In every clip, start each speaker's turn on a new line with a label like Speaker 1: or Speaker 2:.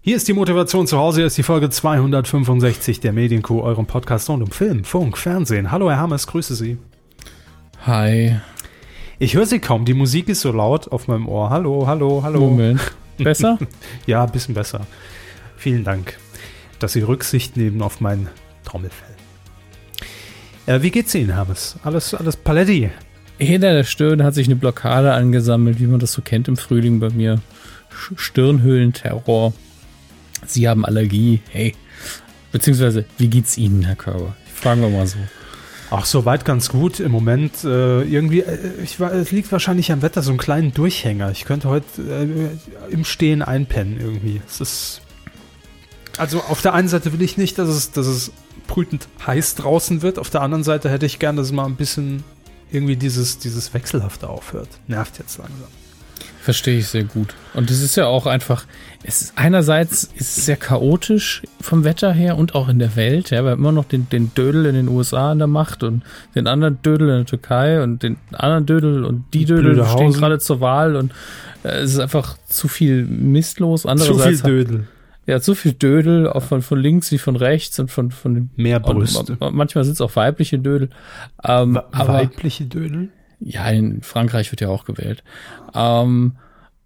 Speaker 1: Hier ist die Motivation zu Hause, hier ist die Folge 265 der Medienkuh, eurem Podcast rund um Film, Funk, Fernsehen. Hallo Herr Hammes, grüße Sie.
Speaker 2: Hi.
Speaker 1: Ich höre Sie kaum, die Musik ist so laut auf meinem Ohr. Hallo, hallo, hallo.
Speaker 2: Moment. Besser?
Speaker 1: ja, ein bisschen besser. Vielen Dank, dass Sie Rücksicht nehmen auf mein Trommelfell. Äh, wie geht's Ihnen, Hammes? Alles, alles Paletti?
Speaker 2: Hinter der Stirn hat sich eine Blockade angesammelt, wie man das so kennt im Frühling bei mir. Stirnhöhlenterror. Sie haben Allergie. Hey. Beziehungsweise, wie geht's Ihnen, Herr Körber? Fragen wir mal so.
Speaker 1: Ach, soweit ganz gut. Im Moment äh, irgendwie, äh, ich, es liegt wahrscheinlich am Wetter so einen kleinen Durchhänger. Ich könnte heute äh, im Stehen einpennen irgendwie. Es ist. Also auf der einen Seite will ich nicht, dass es, dass es brütend heiß draußen wird. Auf der anderen Seite hätte ich gern, dass es mal ein bisschen irgendwie dieses, dieses Wechselhafte aufhört. Nervt jetzt langsam.
Speaker 2: Verstehe ich sehr gut. Und es ist ja auch einfach, es ist einerseits ist es sehr chaotisch vom Wetter her und auch in der Welt. Ja, wir haben immer noch den, den Dödel in den USA an der Macht und den anderen Dödel in der Türkei und den anderen Dödel und die Dödel
Speaker 1: Blöde
Speaker 2: stehen
Speaker 1: Hausen.
Speaker 2: gerade zur Wahl und äh, es ist einfach zu viel mistlos.
Speaker 1: Zu
Speaker 2: Andererseits
Speaker 1: viel Dödel.
Speaker 2: Ja, zu viel Dödel, auch von, von links wie von rechts und von, von den
Speaker 1: Mehr Brüste.
Speaker 2: Und manchmal sind es auch weibliche Dödel. Ähm,
Speaker 1: Weibliche Dödel?
Speaker 2: Ja, in Frankreich wird ja auch gewählt. Ähm,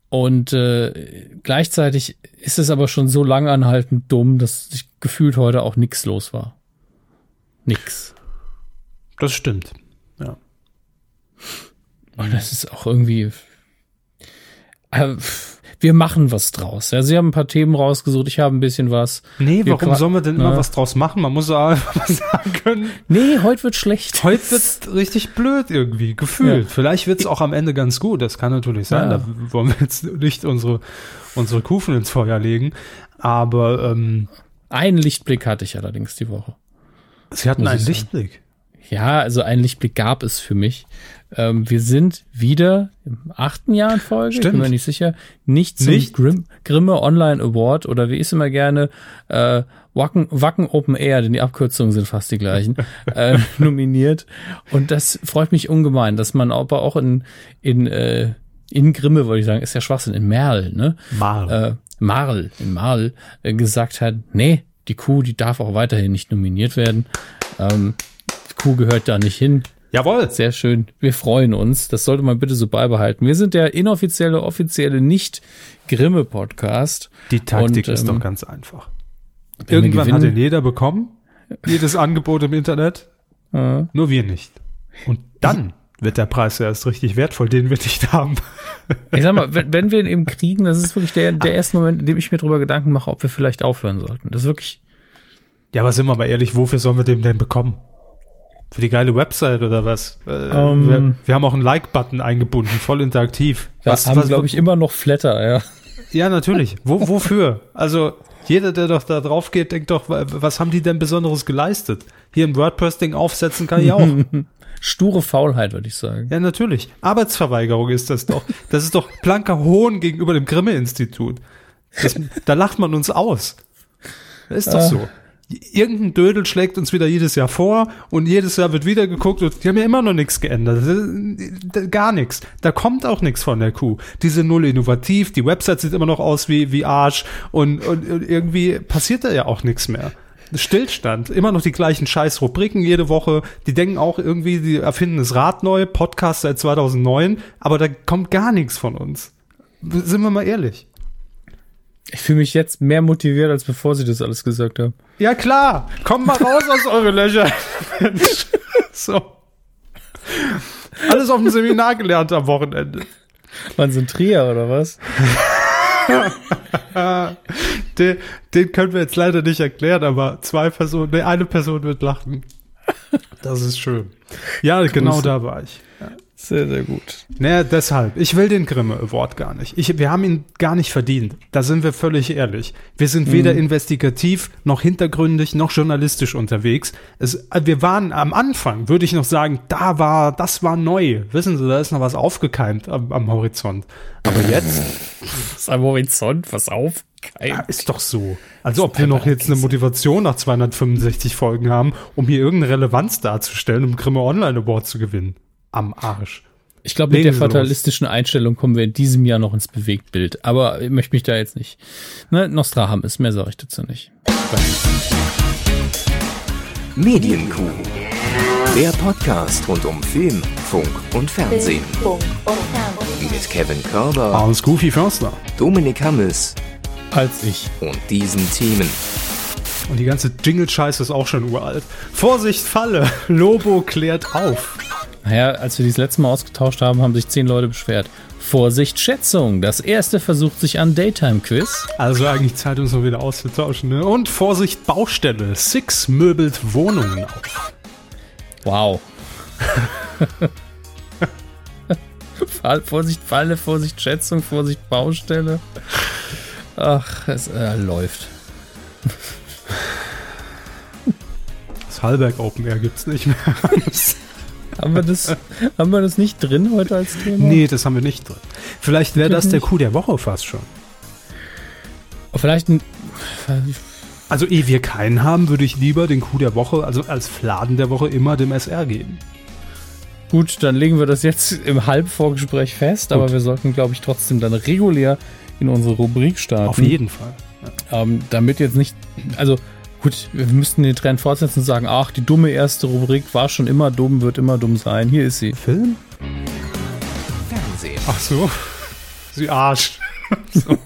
Speaker 2: und äh, gleichzeitig ist es aber schon so lang anhaltend dumm, dass ich gefühlt heute auch nix los war. Nix.
Speaker 1: Das stimmt. Ja.
Speaker 2: Und das ist auch irgendwie. Äh, wir machen was draus. Ja, Sie haben ein paar Themen rausgesucht, ich habe ein bisschen was.
Speaker 1: Nee,
Speaker 2: Wir
Speaker 1: warum sollen wir denn immer was draus machen? Man muss auch einfach mal sagen können,
Speaker 2: Nee, heute wird schlecht.
Speaker 1: heute wird's richtig blöd irgendwie, gefühlt.
Speaker 2: Ja.
Speaker 1: Vielleicht wird's auch am Ende ganz gut, das kann natürlich sein.
Speaker 2: Ja.
Speaker 1: Da wollen wir jetzt nicht unsere, unsere Kufen ins Feuer legen. Aber ähm,
Speaker 2: Einen Lichtblick hatte ich allerdings die Woche.
Speaker 1: sie hatten einen. Lichtblick.
Speaker 2: Ja, also einen Lichtblick gab es für mich. Ähm, wir sind wieder im achten Jahr in Folge, ich
Speaker 1: Stimmt.
Speaker 2: bin mir nicht sicher, nicht zum
Speaker 1: Nicht?
Speaker 2: Grimm, Grimme Online Award oder wie ich es immer gerne, äh, Wacken, Wacken Open Air, denn die Abkürzungen sind fast die gleichen, äh, nominiert. Und das freut mich ungemein, dass man aber auch in, in, äh, in Grimme, wollte ich sagen, ist ja Schwachsinn, in Merl, ne?
Speaker 1: Mal.
Speaker 2: äh, Marl, in Marl, äh, gesagt hat, nee, die Kuh, die darf auch weiterhin nicht nominiert werden. Ähm, die Kuh gehört da nicht hin.
Speaker 1: Jawohl.
Speaker 2: Sehr schön. Wir freuen uns. Das sollte man bitte so beibehalten. Wir sind der inoffizielle, offizielle, nicht Grimme-Podcast.
Speaker 1: Die Taktik
Speaker 2: Und,
Speaker 1: ist
Speaker 2: ähm,
Speaker 1: doch ganz einfach. Irgendwann hat ihn jeder bekommen. Jedes Angebot im Internet.
Speaker 2: Äh,
Speaker 1: Nur wir nicht. Und dann wird der Preis erst richtig wertvoll, den wir nicht haben.
Speaker 2: ich sag mal, wenn, wenn wir ihn eben kriegen, das ist wirklich der, der erste Moment, in dem ich mir darüber Gedanken mache, ob wir vielleicht aufhören sollten. Das ist wirklich,
Speaker 1: Ja, aber sind wir mal ehrlich, wofür sollen wir den denn bekommen? Für die geile Website oder was? Äh,
Speaker 2: Ähm.
Speaker 1: wir, wir haben auch einen Like-Button eingebunden, voll interaktiv.
Speaker 2: wir
Speaker 1: Was,
Speaker 2: haben, glaube ich, immer noch Flatter, ja.
Speaker 1: Ja, natürlich. Wo, wofür? Also, jeder, der doch da drauf geht, denkt doch, wa- was haben die denn Besonderes geleistet? Hier ein WordPress-Ding aufsetzen kann ich auch.
Speaker 2: Sture Faulheit, würde ich sagen.
Speaker 1: ja, natürlich. Arbeitsverweigerung ist das doch. Das ist doch blanker Hohn gegenüber dem Grimme-Institut. Das- Da lacht man uns aus. Das ist doch
Speaker 2: Ah.
Speaker 1: so. Irgendein Dödel schlägt uns wieder jedes Jahr vor und jedes Jahr wird wieder geguckt und die haben ja immer noch nichts geändert. Das ist- Gar nichts. Da kommt auch nichts von der Kuh. Die sind null innovativ, die Website sieht immer noch aus wie, wie Arsch und, und, und irgendwie passiert da ja auch nichts mehr. Stillstand, immer noch die gleichen scheiß Rubriken jede Woche. Die denken auch irgendwie, die erfinden das Rad neu, Podcast seit 2009, aber da kommt gar nichts von uns. Sind wir mal ehrlich.
Speaker 2: Ich fühle mich jetzt mehr motiviert, als bevor sie das alles gesagt haben.
Speaker 1: Ja klar, kommt mal raus aus eure Löcher. Mensch. so. Alles auf dem Seminar gelernt am Wochenende.
Speaker 2: Waren sie ein Trier oder was?
Speaker 1: Den, den können wir jetzt leider nicht erklären, aber zwei Personen, nee, eine Person wird lachen. Das ist schön. Ja, genau
Speaker 2: Grüße.
Speaker 1: da war ich.
Speaker 2: Sehr, sehr gut.
Speaker 1: Naja, deshalb. Ich will den Grimme Award gar nicht. Ich, wir haben ihn gar nicht verdient. Da sind wir völlig ehrlich. Wir sind weder investigativ, noch hintergründig, noch journalistisch unterwegs. Es, äh, wir waren am Anfang, würde ich noch sagen, da war, das war neu. Wissen Sie, da ist noch was aufgekeimt am, am Horizont. Aber jetzt
Speaker 2: ist am Horizont, was auf.
Speaker 1: ja, ist doch so. Also ob wir noch jetzt eine Motivation nach 265 Folgen haben, um hier irgendeine Relevanz darzustellen, um Grimme Online Award zu gewinnen. Am Arsch.
Speaker 2: Ich glaube, mit der fatalistischen Einstellung kommen wir in diesem Jahr noch ins Bewegtbild. Aber ich möchte mich da jetzt nicht. Ne, Nostradamus, mehr sage ich dazu nicht.
Speaker 3: Medienkuh. Der Podcast rund um Film, Funk und Fernsehen.
Speaker 4: Funk und Fernsehen.
Speaker 3: Mit Kevin Körber,
Speaker 1: Hans Goofy Förster.
Speaker 3: Dominik Hammes
Speaker 2: Als ich.
Speaker 3: und diesen Themen.
Speaker 1: Und die ganze Jingle-Scheiße ist auch schon uralt. Vorsicht, Falle! Lobo klärt auf.
Speaker 2: Naja, als wir dies letzte Mal ausgetauscht haben, haben sich zehn Leute beschwert. Vorsicht, Schätzung. Das erste versucht sich an Daytime-Quiz.
Speaker 1: Also eigentlich Zeit, uns mal wieder auszutauschen. Ne? Und Vorsicht, Baustelle. Six möbelt Wohnungen auf.
Speaker 2: Wow. Fall, Vorsicht, Falle, Vorsicht, Schätzung, Vorsicht, Baustelle. Ach, es äh, läuft.
Speaker 1: Das Hallberg Open Air gibt's nicht mehr.
Speaker 2: Haben wir das, haben wir das nicht drin heute als Thema?
Speaker 1: nee, das haben wir nicht drin. Vielleicht wäre das der Coup der Woche fast schon.
Speaker 2: Vielleicht ein.
Speaker 1: Also ehe wir keinen haben, würde ich lieber den Coup der Woche, also als Fladen der Woche, immer dem SR geben.
Speaker 2: Gut, dann legen wir das jetzt im Halbvorgespräch fest, aber
Speaker 1: Gut.
Speaker 2: wir sollten, glaube ich, trotzdem dann regulär in unsere Rubrik starten.
Speaker 1: Auf jeden Fall.
Speaker 2: Ähm, damit jetzt nicht, also gut, wir müssten den Trend fortsetzen und sagen, ach, die dumme erste Rubrik war schon immer dumm, wird immer dumm sein. Hier ist sie.
Speaker 1: Film?
Speaker 3: Fernsehen.
Speaker 1: Ach so. Sie Arsch. so.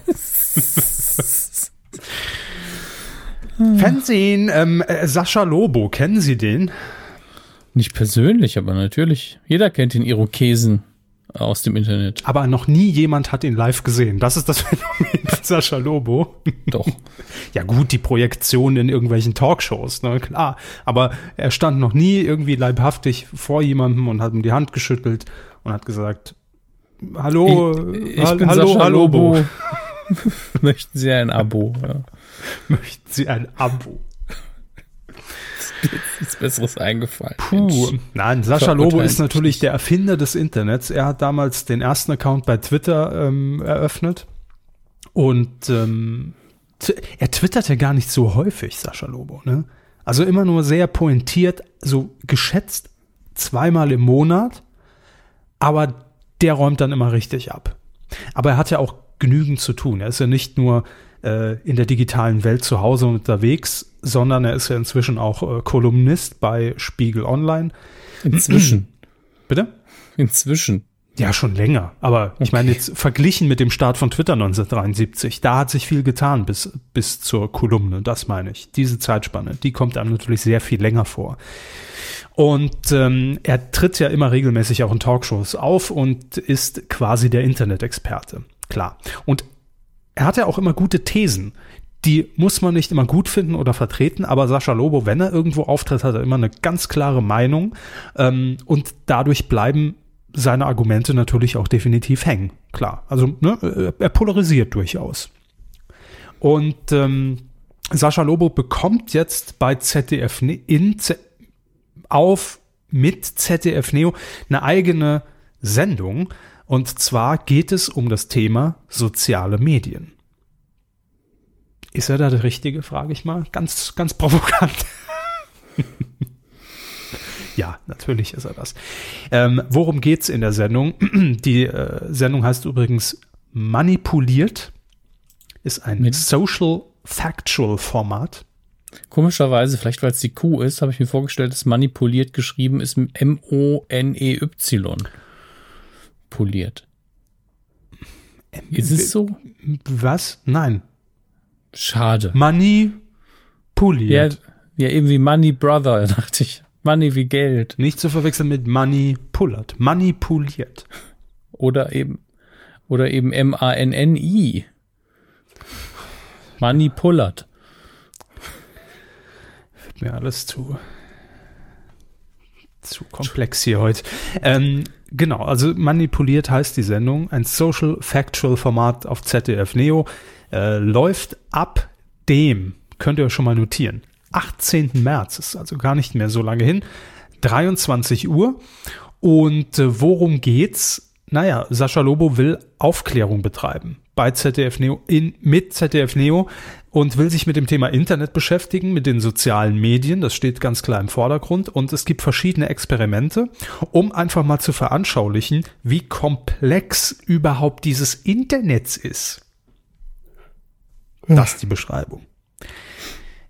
Speaker 1: Fernsehen, ähm, äh, Sascha Lobo, kennen Sie den?
Speaker 2: Nicht persönlich, aber natürlich. Jeder kennt den Irokesen aus dem Internet.
Speaker 1: Aber noch nie jemand hat ihn live gesehen. Das ist das Phänomen von Sascha Lobo.
Speaker 2: Doch.
Speaker 1: Ja gut, die Projektion in irgendwelchen Talkshows, ne, klar. Aber er stand noch nie irgendwie leibhaftig vor jemandem und hat ihm die Hand geschüttelt und hat gesagt, hallo,
Speaker 2: ich
Speaker 1: hall-
Speaker 2: bin
Speaker 1: hallo,
Speaker 2: Sascha
Speaker 1: hallo,
Speaker 2: Lobo. Möchten Sie ein Abo? Ja.
Speaker 1: möchten Sie ein Abo?
Speaker 2: Nichts Besseres eingefallen.
Speaker 1: Puh.
Speaker 2: Mensch.
Speaker 1: Nein, Sascha Lobo ist natürlich der Erfinder des Internets. Er hat damals den ersten Account bei Twitter ähm, eröffnet. Und ähm, er twittert ja gar nicht so häufig, Sascha Lobo. Ne? Also immer nur sehr pointiert, so geschätzt zweimal im Monat. Aber der räumt dann immer richtig ab. Aber er hat ja auch genügend zu tun. Er ist ja nicht nur in der digitalen Welt zu Hause unterwegs, sondern er ist ja inzwischen auch äh, Kolumnist bei Spiegel Online.
Speaker 2: Inzwischen.
Speaker 1: Bitte?
Speaker 2: Inzwischen.
Speaker 1: Ja, schon länger. Aber ich meine jetzt verglichen mit dem Start von Twitter 1973, da hat sich viel getan bis, bis zur Kolumne, das meine ich. Diese Zeitspanne, die kommt einem natürlich sehr viel länger vor. Und ähm, er tritt ja immer regelmäßig auch in Talkshows auf und ist quasi der Internet-Experte. Klar. Und er hat ja auch immer gute Thesen. Die muss man nicht immer gut finden oder vertreten, aber Sascha Lobo, wenn er irgendwo auftritt, hat er immer eine ganz klare Meinung ähm, und dadurch bleiben seine Argumente natürlich auch definitiv hängen. Klar, also ne, er polarisiert durchaus. Und ähm, Sascha Lobo bekommt jetzt bei ZDF Ne- in Z auf mit ZDF Neo eine eigene Sendung. Und zwar geht es um das Thema soziale Medien. Ist er da der Richtige, frage ich mal. Ganz, ganz provokant. ja, natürlich ist er das. Ähm, worum geht's in der Sendung? Die äh, Sendung heißt übrigens Manipuliert. Ist ein
Speaker 2: Mit-
Speaker 1: Social Factual Format.
Speaker 2: Komischerweise, vielleicht weil es die Q ist, habe ich mir vorgestellt, dass manipuliert geschrieben ist mit M-O-N-E-Y. Poliert. Ist es so?
Speaker 1: Was? Nein.
Speaker 2: Schade. Ja,
Speaker 1: Manipuliert.
Speaker 2: ja, eben wie Money Brother, dachte ich. Money wie Geld.
Speaker 1: Nicht zu verwechseln mit Manipulat. Manipuliert.
Speaker 2: Oder eben, oder eben M-A-N-N-I. Manipulat.
Speaker 1: Wird mir alles zu, zu komplex hier heute. Ähm, genau, also manipuliert heißt die Sendung. Ein Social Factual Format auf ZDF Neo. Äh, läuft ab dem, könnt ihr euch schon mal notieren, 18. März, ist also gar nicht mehr so lange hin, 23 Uhr. Und äh, worum geht's? naja, Sascha Lobo will Aufklärung betreiben bei ZDF Neo, in, mit ZDF Neo und will sich mit dem Thema Internet beschäftigen, mit den sozialen Medien. Das steht ganz klar im Vordergrund. Und es gibt verschiedene Experimente, um einfach mal zu veranschaulichen, wie komplex überhaupt dieses Internet ist. Das ist die Beschreibung.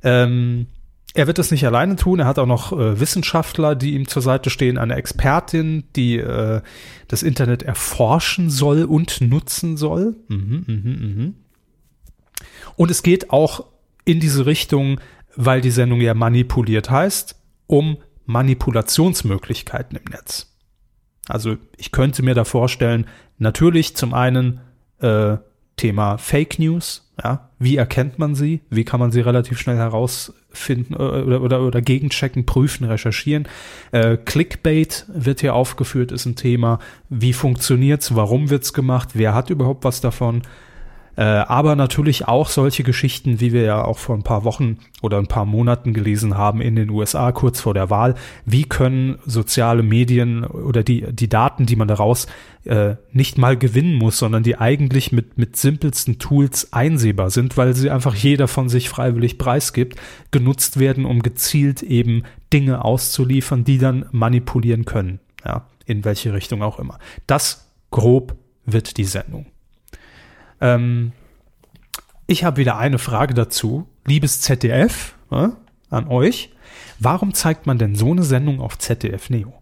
Speaker 1: Ähm, er wird das nicht alleine tun. Er hat auch noch äh, Wissenschaftler, die ihm zur Seite stehen, eine Expertin, die äh, das Internet erforschen soll und nutzen soll. Mhm, mh, mh. Und es geht auch in diese Richtung, weil die Sendung ja manipuliert heißt, um Manipulationsmöglichkeiten im Netz. Also ich könnte mir da vorstellen, natürlich zum einen äh, Thema Fake News, ja, wie erkennt man sie? Wie kann man sie relativ schnell herausfinden äh, oder, oder, oder gegenchecken, prüfen, recherchieren? Äh, Clickbait wird hier aufgeführt, ist ein Thema. Wie funktioniert's? Warum wird's gemacht? Wer hat überhaupt was davon? Äh, aber natürlich auch solche Geschichten, wie wir ja auch vor ein paar Wochen oder ein paar Monaten gelesen haben in den USA kurz vor der Wahl. Wie können soziale Medien oder die, die Daten, die man daraus äh, nicht mal gewinnen muss, sondern die eigentlich mit, mit simpelsten Tools einsehbar sind, weil sie einfach jeder von sich freiwillig preisgibt, genutzt werden, um gezielt eben Dinge auszuliefern, die dann manipulieren können. Ja, in welche Richtung auch immer. Das grob wird die Sendung. Ähm, ich habe wieder eine Frage dazu. Liebes ZDF, äh, an euch. Warum zeigt man denn so eine Sendung auf ZDF Neo?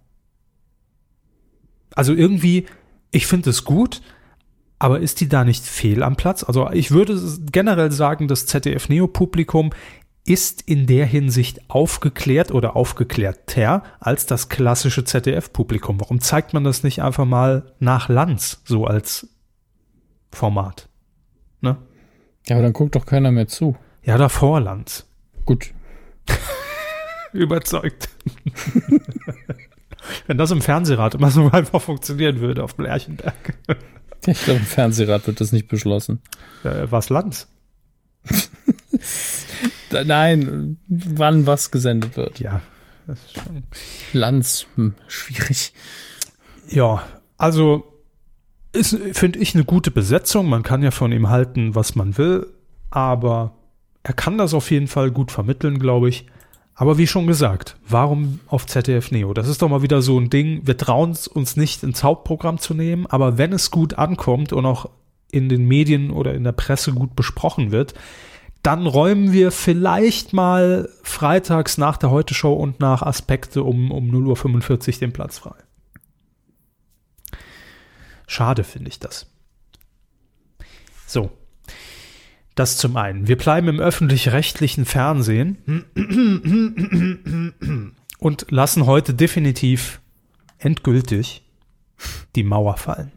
Speaker 1: Also irgendwie, ich finde es gut, aber ist die da nicht fehl am Platz? Also ich würde generell sagen, das ZDF Neo Publikum ist in der Hinsicht aufgeklärt oder aufgeklärter als das klassische ZDF Publikum. Warum zeigt man das nicht einfach mal nach Lanz so als Format. Ne?
Speaker 2: Ja, aber dann guckt doch keiner mehr zu.
Speaker 1: Ja, davor Lanz.
Speaker 2: Gut.
Speaker 1: Überzeugt. Wenn das im Fernsehrat immer so einfach funktionieren würde auf Lerchenberg.
Speaker 2: Ich glaube, im Fernsehrat wird das nicht beschlossen.
Speaker 1: Äh, was Lanz?
Speaker 2: Nein, wann was gesendet wird.
Speaker 1: Ja.
Speaker 2: Lanz, hm, schwierig.
Speaker 1: Ja, also ist, finde ich, eine gute Besetzung. Man kann ja von ihm halten, was man will, aber er kann das auf jeden Fall gut vermitteln, glaube ich. Aber wie schon gesagt, warum auf ZDF Neo? Das ist doch mal wieder so ein Ding. Wir trauen uns nicht ins Hauptprogramm zu nehmen, aber wenn es gut ankommt und auch in den Medien oder in der Presse gut besprochen wird, dann räumen wir vielleicht mal freitags nach der Heute-Show und nach Aspekte um, um 0.45 Uhr den Platz frei. Schade finde ich das. So. Das zum einen. Wir bleiben im öffentlich-rechtlichen Fernsehen und lassen heute definitiv endgültig die Mauer fallen.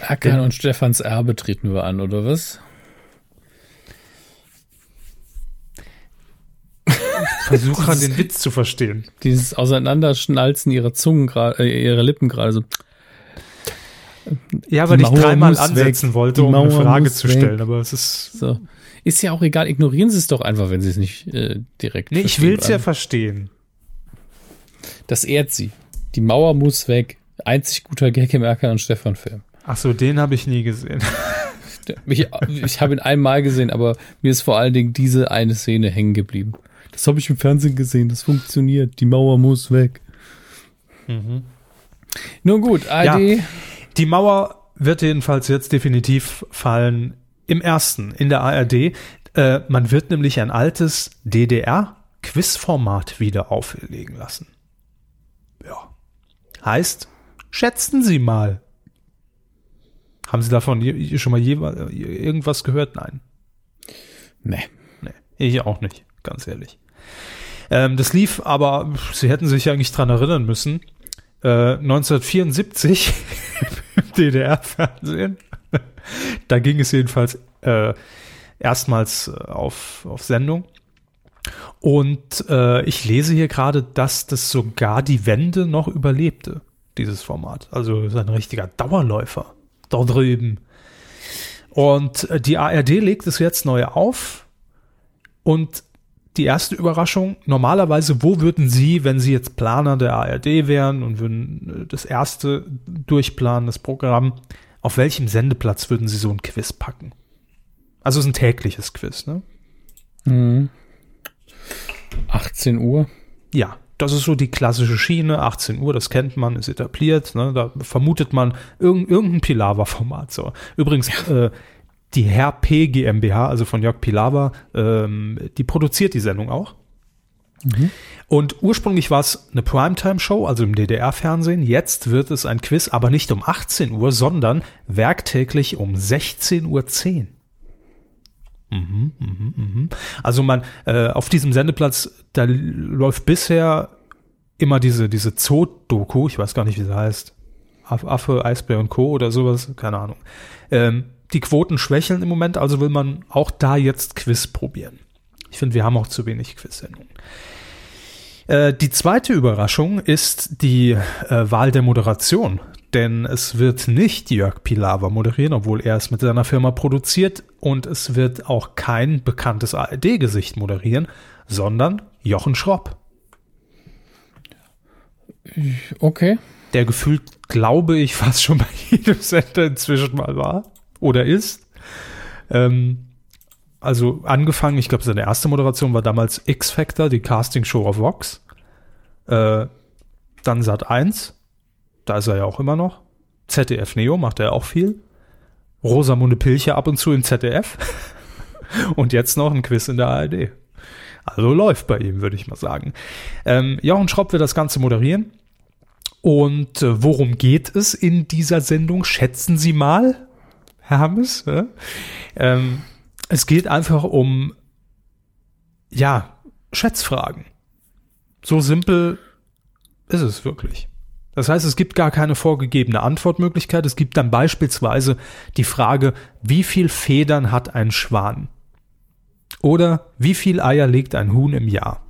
Speaker 2: Ackern und Stefans Erbe treten wir an, oder was?
Speaker 1: Versuche gerade den Witz zu verstehen.
Speaker 2: Dieses Auseinanderschnalzen ihrer Zungen, äh, ihrer Lippen gerade so.
Speaker 1: Ja, weil ich dreimal ansetzen weg. wollte, um eine Frage zu weg. stellen, aber es ist.
Speaker 2: So. Ist ja auch egal, ignorieren Sie es doch einfach, wenn Sie es nicht äh, direkt.
Speaker 1: Nee, ich will es ja verstehen.
Speaker 2: Das ehrt sie. Die Mauer muss weg. Einzig guter Gag im Erker und Stefan Film.
Speaker 1: Ach so, den habe ich nie gesehen.
Speaker 2: ich ich habe ihn einmal gesehen, aber mir ist vor allen Dingen diese eine Szene hängen geblieben. Das habe ich im Fernsehen gesehen, das funktioniert. Die Mauer muss weg. Mhm. Nun gut, ARD. Ja,
Speaker 1: die Mauer wird jedenfalls jetzt definitiv fallen im ersten, in der ARD. Äh, man wird nämlich ein altes DDR-Quizformat wieder auflegen lassen. Ja. Heißt, schätzen Sie mal. Haben Sie davon schon mal irgendwas gehört? Nein.
Speaker 2: Nee.
Speaker 1: Nee, ich auch nicht, ganz ehrlich. Ähm, das lief aber, Sie hätten sich eigentlich dran erinnern müssen, äh, 1974 im DDR-Fernsehen. da ging es jedenfalls äh, erstmals äh, auf, auf Sendung. Und äh, ich lese hier gerade, dass das sogar die Wende noch überlebte, dieses Format. Also ist ein richtiger Dauerläufer dort drüben. Und äh, die ARD legt es jetzt neu auf und die erste Überraschung. Normalerweise, wo würden Sie, wenn Sie jetzt Planer der ARD wären und würden äh, das erste durchplanen, das Programm, auf welchem Sendeplatz würden Sie so ein Quiz packen? Also es ist ein tägliches Quiz, ne?
Speaker 2: Mhm. 18 Uhr.
Speaker 1: Ja, das ist so die klassische Schiene, 18 Uhr, das kennt man, ist etabliert, ne? da vermutet man irgend, irgendein Pilawa-Format. So. Übrigens, ja. äh, die Herr P GmbH, also von Jörg Pilawa, ähm, die produziert die Sendung auch. Mhm. Und ursprünglich war es eine Primetime-Show, also im DDR-Fernsehen. Jetzt wird es ein Quiz, aber nicht um 18 Uhr, sondern werktäglich um 16.10 Uhr. Mhm, mhm, mhm. Also man, äh, auf diesem Sendeplatz, da läuft bisher immer diese, diese Zoo-Doku, ich weiß gar nicht, wie sie heißt. Affe, Eisbär und Co. oder sowas, keine Ahnung. Ähm, die Quoten schwächeln im Moment, also will man auch da jetzt Quiz probieren. Ich finde, wir haben auch zu wenig Quiz-Sendungen. Äh, die zweite Überraschung ist die äh, Wahl der Moderation. Denn es wird nicht Jörg Pilawa moderieren, obwohl er es mit seiner Firma produziert. Und es wird auch kein bekanntes ARD-Gesicht moderieren, sondern Jochen Schropp.
Speaker 2: Okay.
Speaker 1: Der gefühlt, glaube ich, fast schon bei jedem Sender inzwischen mal war oder ist. Ähm, also angefangen, ich glaube, seine erste Moderation war damals X-Factor, die Casting-Show auf Vox. Äh, dann Sat 1, da ist er ja auch immer noch. ZDF Neo macht er auch viel. Rosamunde Pilcher ab und zu im ZDF. und jetzt noch ein Quiz in der ARD. Also läuft bei ihm, würde ich mal sagen. Ähm, Jochen Schropp wird das Ganze moderieren. Und äh, worum geht es in dieser Sendung? Schätzen Sie mal, Herr Hammes. Ja? Ähm, es geht einfach um, ja, Schätzfragen. So simpel ist es wirklich. Das heißt, es gibt gar keine vorgegebene Antwortmöglichkeit. Es gibt dann beispielsweise die Frage, wie viel Federn hat ein Schwan? Oder wie viel Eier legt ein Huhn im Jahr?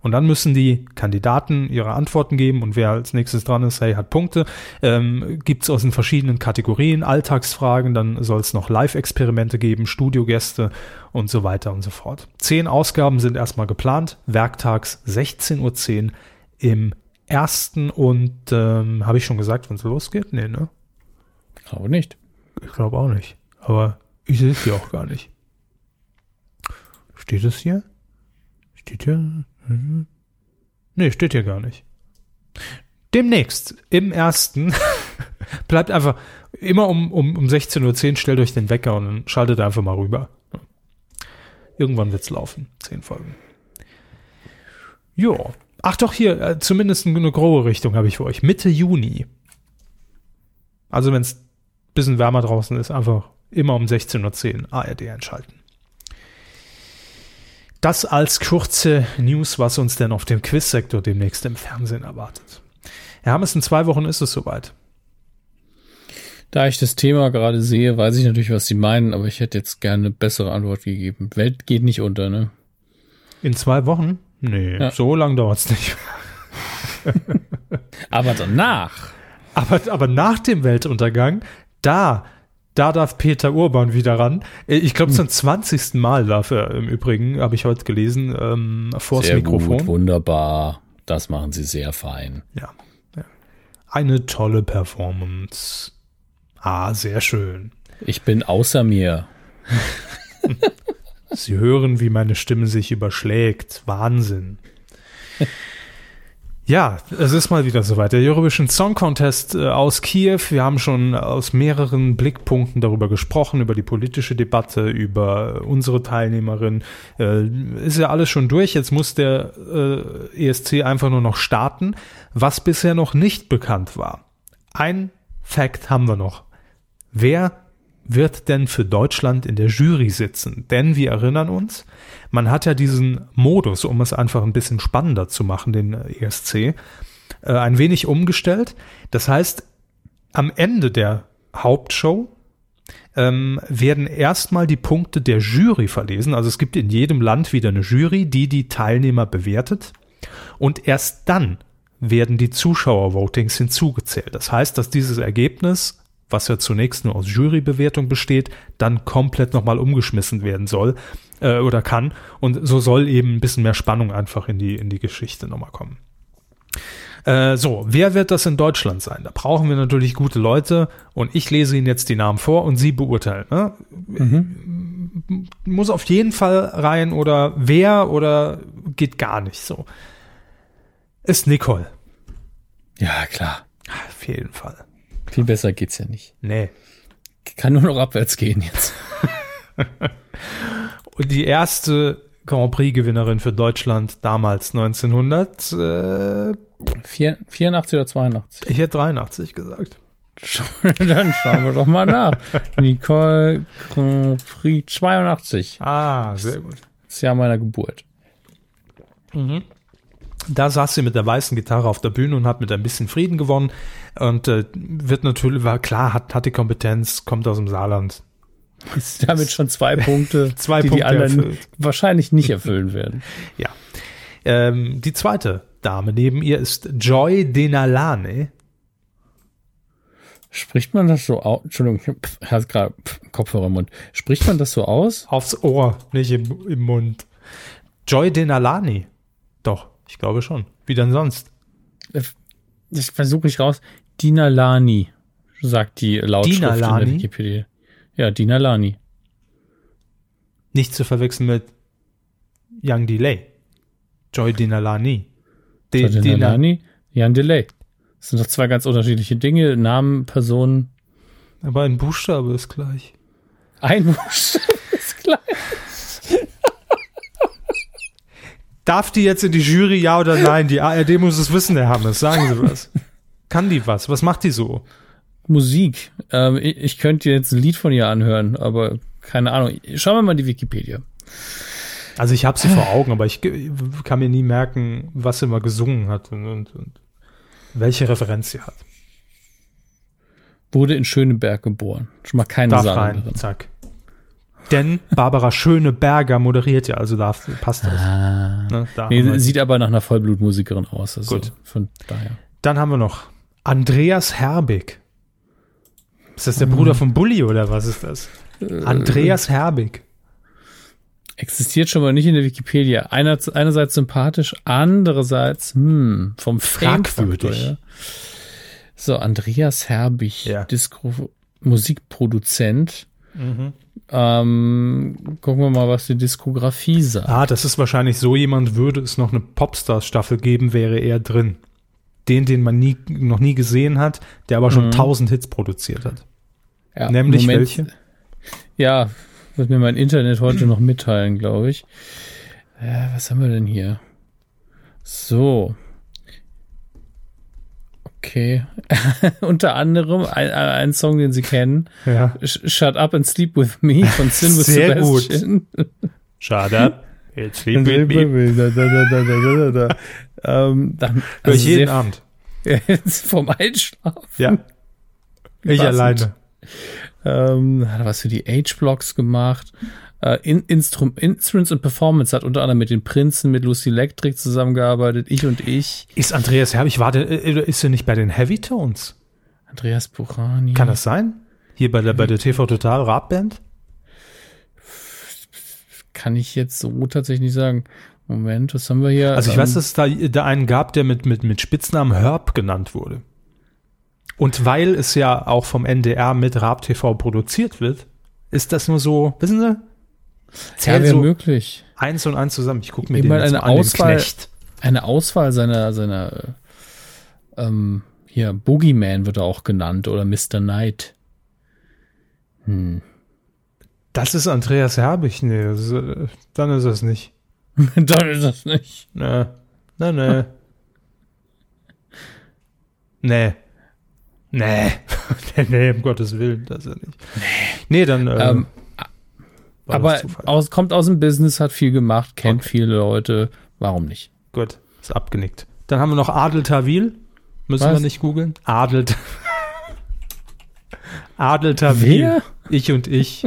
Speaker 1: Und dann müssen die Kandidaten ihre Antworten geben und wer als nächstes dran ist, hey, hat Punkte. Ähm, Gibt es aus den verschiedenen Kategorien Alltagsfragen, dann soll es noch Live-Experimente geben, Studiogäste und so weiter und so fort. Zehn Ausgaben sind erstmal geplant, werktags 16.10 Uhr im ersten und ähm, habe ich schon gesagt, wann es losgeht? Nee, ne?
Speaker 2: Glaube nicht.
Speaker 1: Ich glaube auch nicht. Aber ich sehe es hier auch gar nicht. Steht es hier? Steht hier? Mhm. Nee, steht hier gar nicht. Demnächst, im ersten, bleibt einfach immer um, um, um 16.10 Uhr, stellt euch den Wecker und dann schaltet einfach mal rüber. Irgendwann wird's laufen. Zehn Folgen. Jo. Ach doch, hier, äh, zumindest eine grobe Richtung habe ich für euch. Mitte Juni. Also wenn es bisschen wärmer draußen ist, einfach immer um 16.10 Uhr ARD einschalten. Das als kurze News, was uns denn auf dem Quizsektor demnächst im Fernsehen erwartet. Herr Hammes, in zwei Wochen ist es soweit.
Speaker 2: Da ich das Thema gerade sehe, weiß ich natürlich, was Sie meinen, aber ich hätte jetzt gerne eine bessere Antwort gegeben. Welt geht nicht unter, ne?
Speaker 1: In zwei Wochen? Nee, ja. so lang dauert es nicht.
Speaker 2: aber danach.
Speaker 1: Aber, aber nach dem Weltuntergang, da, da darf Peter Urban wieder ran. Ich glaube, zum 20. Mal darf er im Übrigen, habe ich heute gelesen, ähm, vors
Speaker 2: sehr
Speaker 1: Mikrofon.
Speaker 2: Gut, wunderbar. Das machen sie sehr fein.
Speaker 1: Ja. ja. Eine tolle Performance. Ah, sehr schön.
Speaker 2: Ich bin außer mir.
Speaker 1: Sie hören, wie meine Stimme sich überschlägt. Wahnsinn. Ja, es ist mal wieder soweit. Der Eurovision Song Contest äh, aus Kiew. Wir haben schon aus mehreren Blickpunkten darüber gesprochen, über die politische Debatte, über unsere Teilnehmerin. Äh, ist ja alles schon durch. Jetzt muss der äh, ESC einfach nur noch starten, was bisher noch nicht bekannt war. Ein Fact haben wir noch. Wer wird denn für Deutschland in der Jury sitzen? Denn wir erinnern uns, man hat ja diesen Modus, um es einfach ein bisschen spannender zu machen, den ESC, äh, ein wenig umgestellt. Das heißt, am Ende der Hauptshow ähm, werden erstmal die Punkte der Jury verlesen. Also es gibt in jedem Land wieder eine Jury, die die Teilnehmer bewertet. Und erst dann werden die Zuschauervotings hinzugezählt. Das heißt, dass dieses Ergebnis was ja zunächst nur aus Jurybewertung besteht, dann komplett nochmal umgeschmissen werden soll äh, oder kann. Und so soll eben ein bisschen mehr Spannung einfach in die, in die Geschichte nochmal kommen. Äh, so, wer wird das in Deutschland sein? Da brauchen wir natürlich gute Leute und ich lese Ihnen jetzt die Namen vor und Sie beurteilen. Ne? Mhm. Muss auf jeden Fall rein oder wer oder geht gar nicht so. Ist Nicole.
Speaker 2: Ja, klar.
Speaker 1: Auf jeden Fall.
Speaker 2: Viel besser geht's ja nicht.
Speaker 1: Nee.
Speaker 2: Kann nur noch abwärts gehen jetzt.
Speaker 1: Und die erste Grand Prix-Gewinnerin für Deutschland damals 1900. Äh,
Speaker 2: 84 oder 82?
Speaker 1: Ich hätte 83 gesagt.
Speaker 2: Dann schauen wir doch mal nach. Nicole Grand Prix 82.
Speaker 1: Ah, sehr gut.
Speaker 2: Das Jahr meiner Geburt.
Speaker 1: Mhm. Da saß sie mit der weißen Gitarre auf der Bühne und hat mit ein bisschen Frieden gewonnen. Und äh, wird natürlich, war klar, hat, hat die Kompetenz, kommt aus dem Saarland.
Speaker 2: Ist damit schon zwei Punkte,
Speaker 1: zwei
Speaker 2: die
Speaker 1: Punkte
Speaker 2: die anderen
Speaker 1: erfüllt.
Speaker 2: wahrscheinlich nicht erfüllen werden.
Speaker 1: Ja. Ähm, die zweite Dame neben ihr ist Joy Denalane.
Speaker 2: Spricht man das so aus? Entschuldigung, ich habe gerade Kopfhörer im Mund. Spricht man das so aus?
Speaker 1: Aufs Ohr, nicht im, im Mund. Joy Denalani. Ich glaube schon. Wie denn sonst?
Speaker 2: Ich versuche nicht raus. Dina Lani, sagt die Lautschrift
Speaker 1: Dina
Speaker 2: in der? Wikipedia. Ja, Dina Lani.
Speaker 1: Nicht zu verwechseln mit Young Delay. Joy Denalani. De,
Speaker 2: Dina
Speaker 1: Dina,
Speaker 2: Lani, Jan Delay. Das sind doch zwei ganz unterschiedliche Dinge. Namen, Personen.
Speaker 1: aber ein Buchstabe ist gleich.
Speaker 2: Ein Buchstabe ist gleich.
Speaker 1: Darf die jetzt in die Jury, ja oder nein? Die ARD muss es wissen, Herr Hammes. Sagen Sie was. Kann die was? Was macht die so?
Speaker 2: Musik. Ähm, ich, ich könnte jetzt ein Lied von ihr anhören, aber keine Ahnung. Schauen wir mal die Wikipedia.
Speaker 1: Also ich habe sie vor Augen, aber ich kann mir nie merken, was sie mal gesungen hat und, und, und welche Referenz sie hat.
Speaker 2: Wurde in Schöneberg geboren. Schon mal keine
Speaker 1: Darf
Speaker 2: Saarländerin.
Speaker 1: rein, zack. Denn Barbara Schöneberger moderiert ja, also darf, passt das.
Speaker 2: Ah.
Speaker 1: Ne, da
Speaker 2: Nee, sieht aber nach einer Vollblutmusikerin aus. Also
Speaker 1: Gut.
Speaker 2: Von daher.
Speaker 1: Dann haben wir noch Andreas Herbig. Ist das der Bruder von Bully oder was ist das? Andreas Herbig.
Speaker 2: Existiert schon mal nicht in der Wikipedia. Einer, einerseits sympathisch, andererseits, hm, vom
Speaker 1: Fragwürdig.
Speaker 2: Ja. So, Andreas Herbig,
Speaker 1: Ja.
Speaker 2: Disco, Musikproduzent. Ähm, gucken wir mal, was die Diskografie sagt.
Speaker 1: Ah, das ist wahrscheinlich so jemand, würde es noch eine Popstars-Staffel geben, wäre er drin. Den, den man nie, noch nie gesehen hat, der aber schon tausend Hits produziert hat.
Speaker 2: Ja,
Speaker 1: Nämlich
Speaker 2: Moment.
Speaker 1: welche?
Speaker 2: Ja, wird mir mein Internet heute noch mitteilen, glaube ich. Äh, was haben wir denn hier? So. Okay. Unter anderem ein, ein Song, den Sie kennen.
Speaker 1: Ja.
Speaker 2: Sh- Shut Up and Sleep With Me von Sin with
Speaker 1: Sehr gut.
Speaker 2: Sebastian.
Speaker 1: Shut up. It's sleep with me.
Speaker 2: Da, da, da, da, da, da, da. Ähm, dann, also
Speaker 1: ich jeden Abend.
Speaker 2: Jetzt vom Einschlafen.
Speaker 1: Ja. Ich
Speaker 2: passend.
Speaker 1: alleine.
Speaker 2: Ähm, hat er was für die H-Blocks gemacht. Äh, in, Instrum, Instruments und Performance hat unter anderem mit den Prinzen, mit Lucy Electric zusammengearbeitet. Ich und ich.
Speaker 1: Ist Andreas Herbig, war der, äh, ist er nicht bei den Heavy Tones?
Speaker 2: Andreas Burani.
Speaker 1: Kann das sein? Hier bei der, bei der TV Total Rap Band?
Speaker 2: Kann ich jetzt so tatsächlich nicht sagen. Moment, was haben wir hier?
Speaker 1: Also ich
Speaker 2: Ähm,
Speaker 1: weiß, dass es da, da einen gab, der mit, mit, mit Spitznamen Herb genannt wurde. Und weil es ja auch vom NDR mit Rap TV produziert wird, ist das nur so, wissen Sie?
Speaker 2: Ja,
Speaker 1: Zählt
Speaker 2: wäre
Speaker 1: so
Speaker 2: möglich.
Speaker 1: eins und eins zusammen. Ich gucke mir
Speaker 2: Ich
Speaker 1: den
Speaker 2: meine,
Speaker 1: jetzt
Speaker 2: eine
Speaker 1: an, den
Speaker 2: Auswahl-
Speaker 1: Knecht.
Speaker 2: Eine Auswahl seiner, seiner, äh, ähm, hier, Boogeyman wird er auch genannt oder Mr. Knight. Hm.
Speaker 1: Das ist Andreas Herbig. Nee, das ist, äh, dann ist es nicht.
Speaker 2: Dann ist das nicht.
Speaker 1: Nee. Nee, nee. nee. Nee. nee, nee, um Gottes Willen, das ist er nicht. Nee, dann, äh,
Speaker 2: Ähm,
Speaker 1: war
Speaker 2: aber aus, kommt aus dem Business, hat viel gemacht, kennt
Speaker 1: Okay.
Speaker 2: viele Leute. Warum nicht?
Speaker 1: Gut, ist abgenickt. Dann haben wir noch Adel Tawil. Müssen
Speaker 2: Was?
Speaker 1: wir nicht googeln? Adel. Adel Tawil.
Speaker 2: Wer?
Speaker 1: Ich und ich.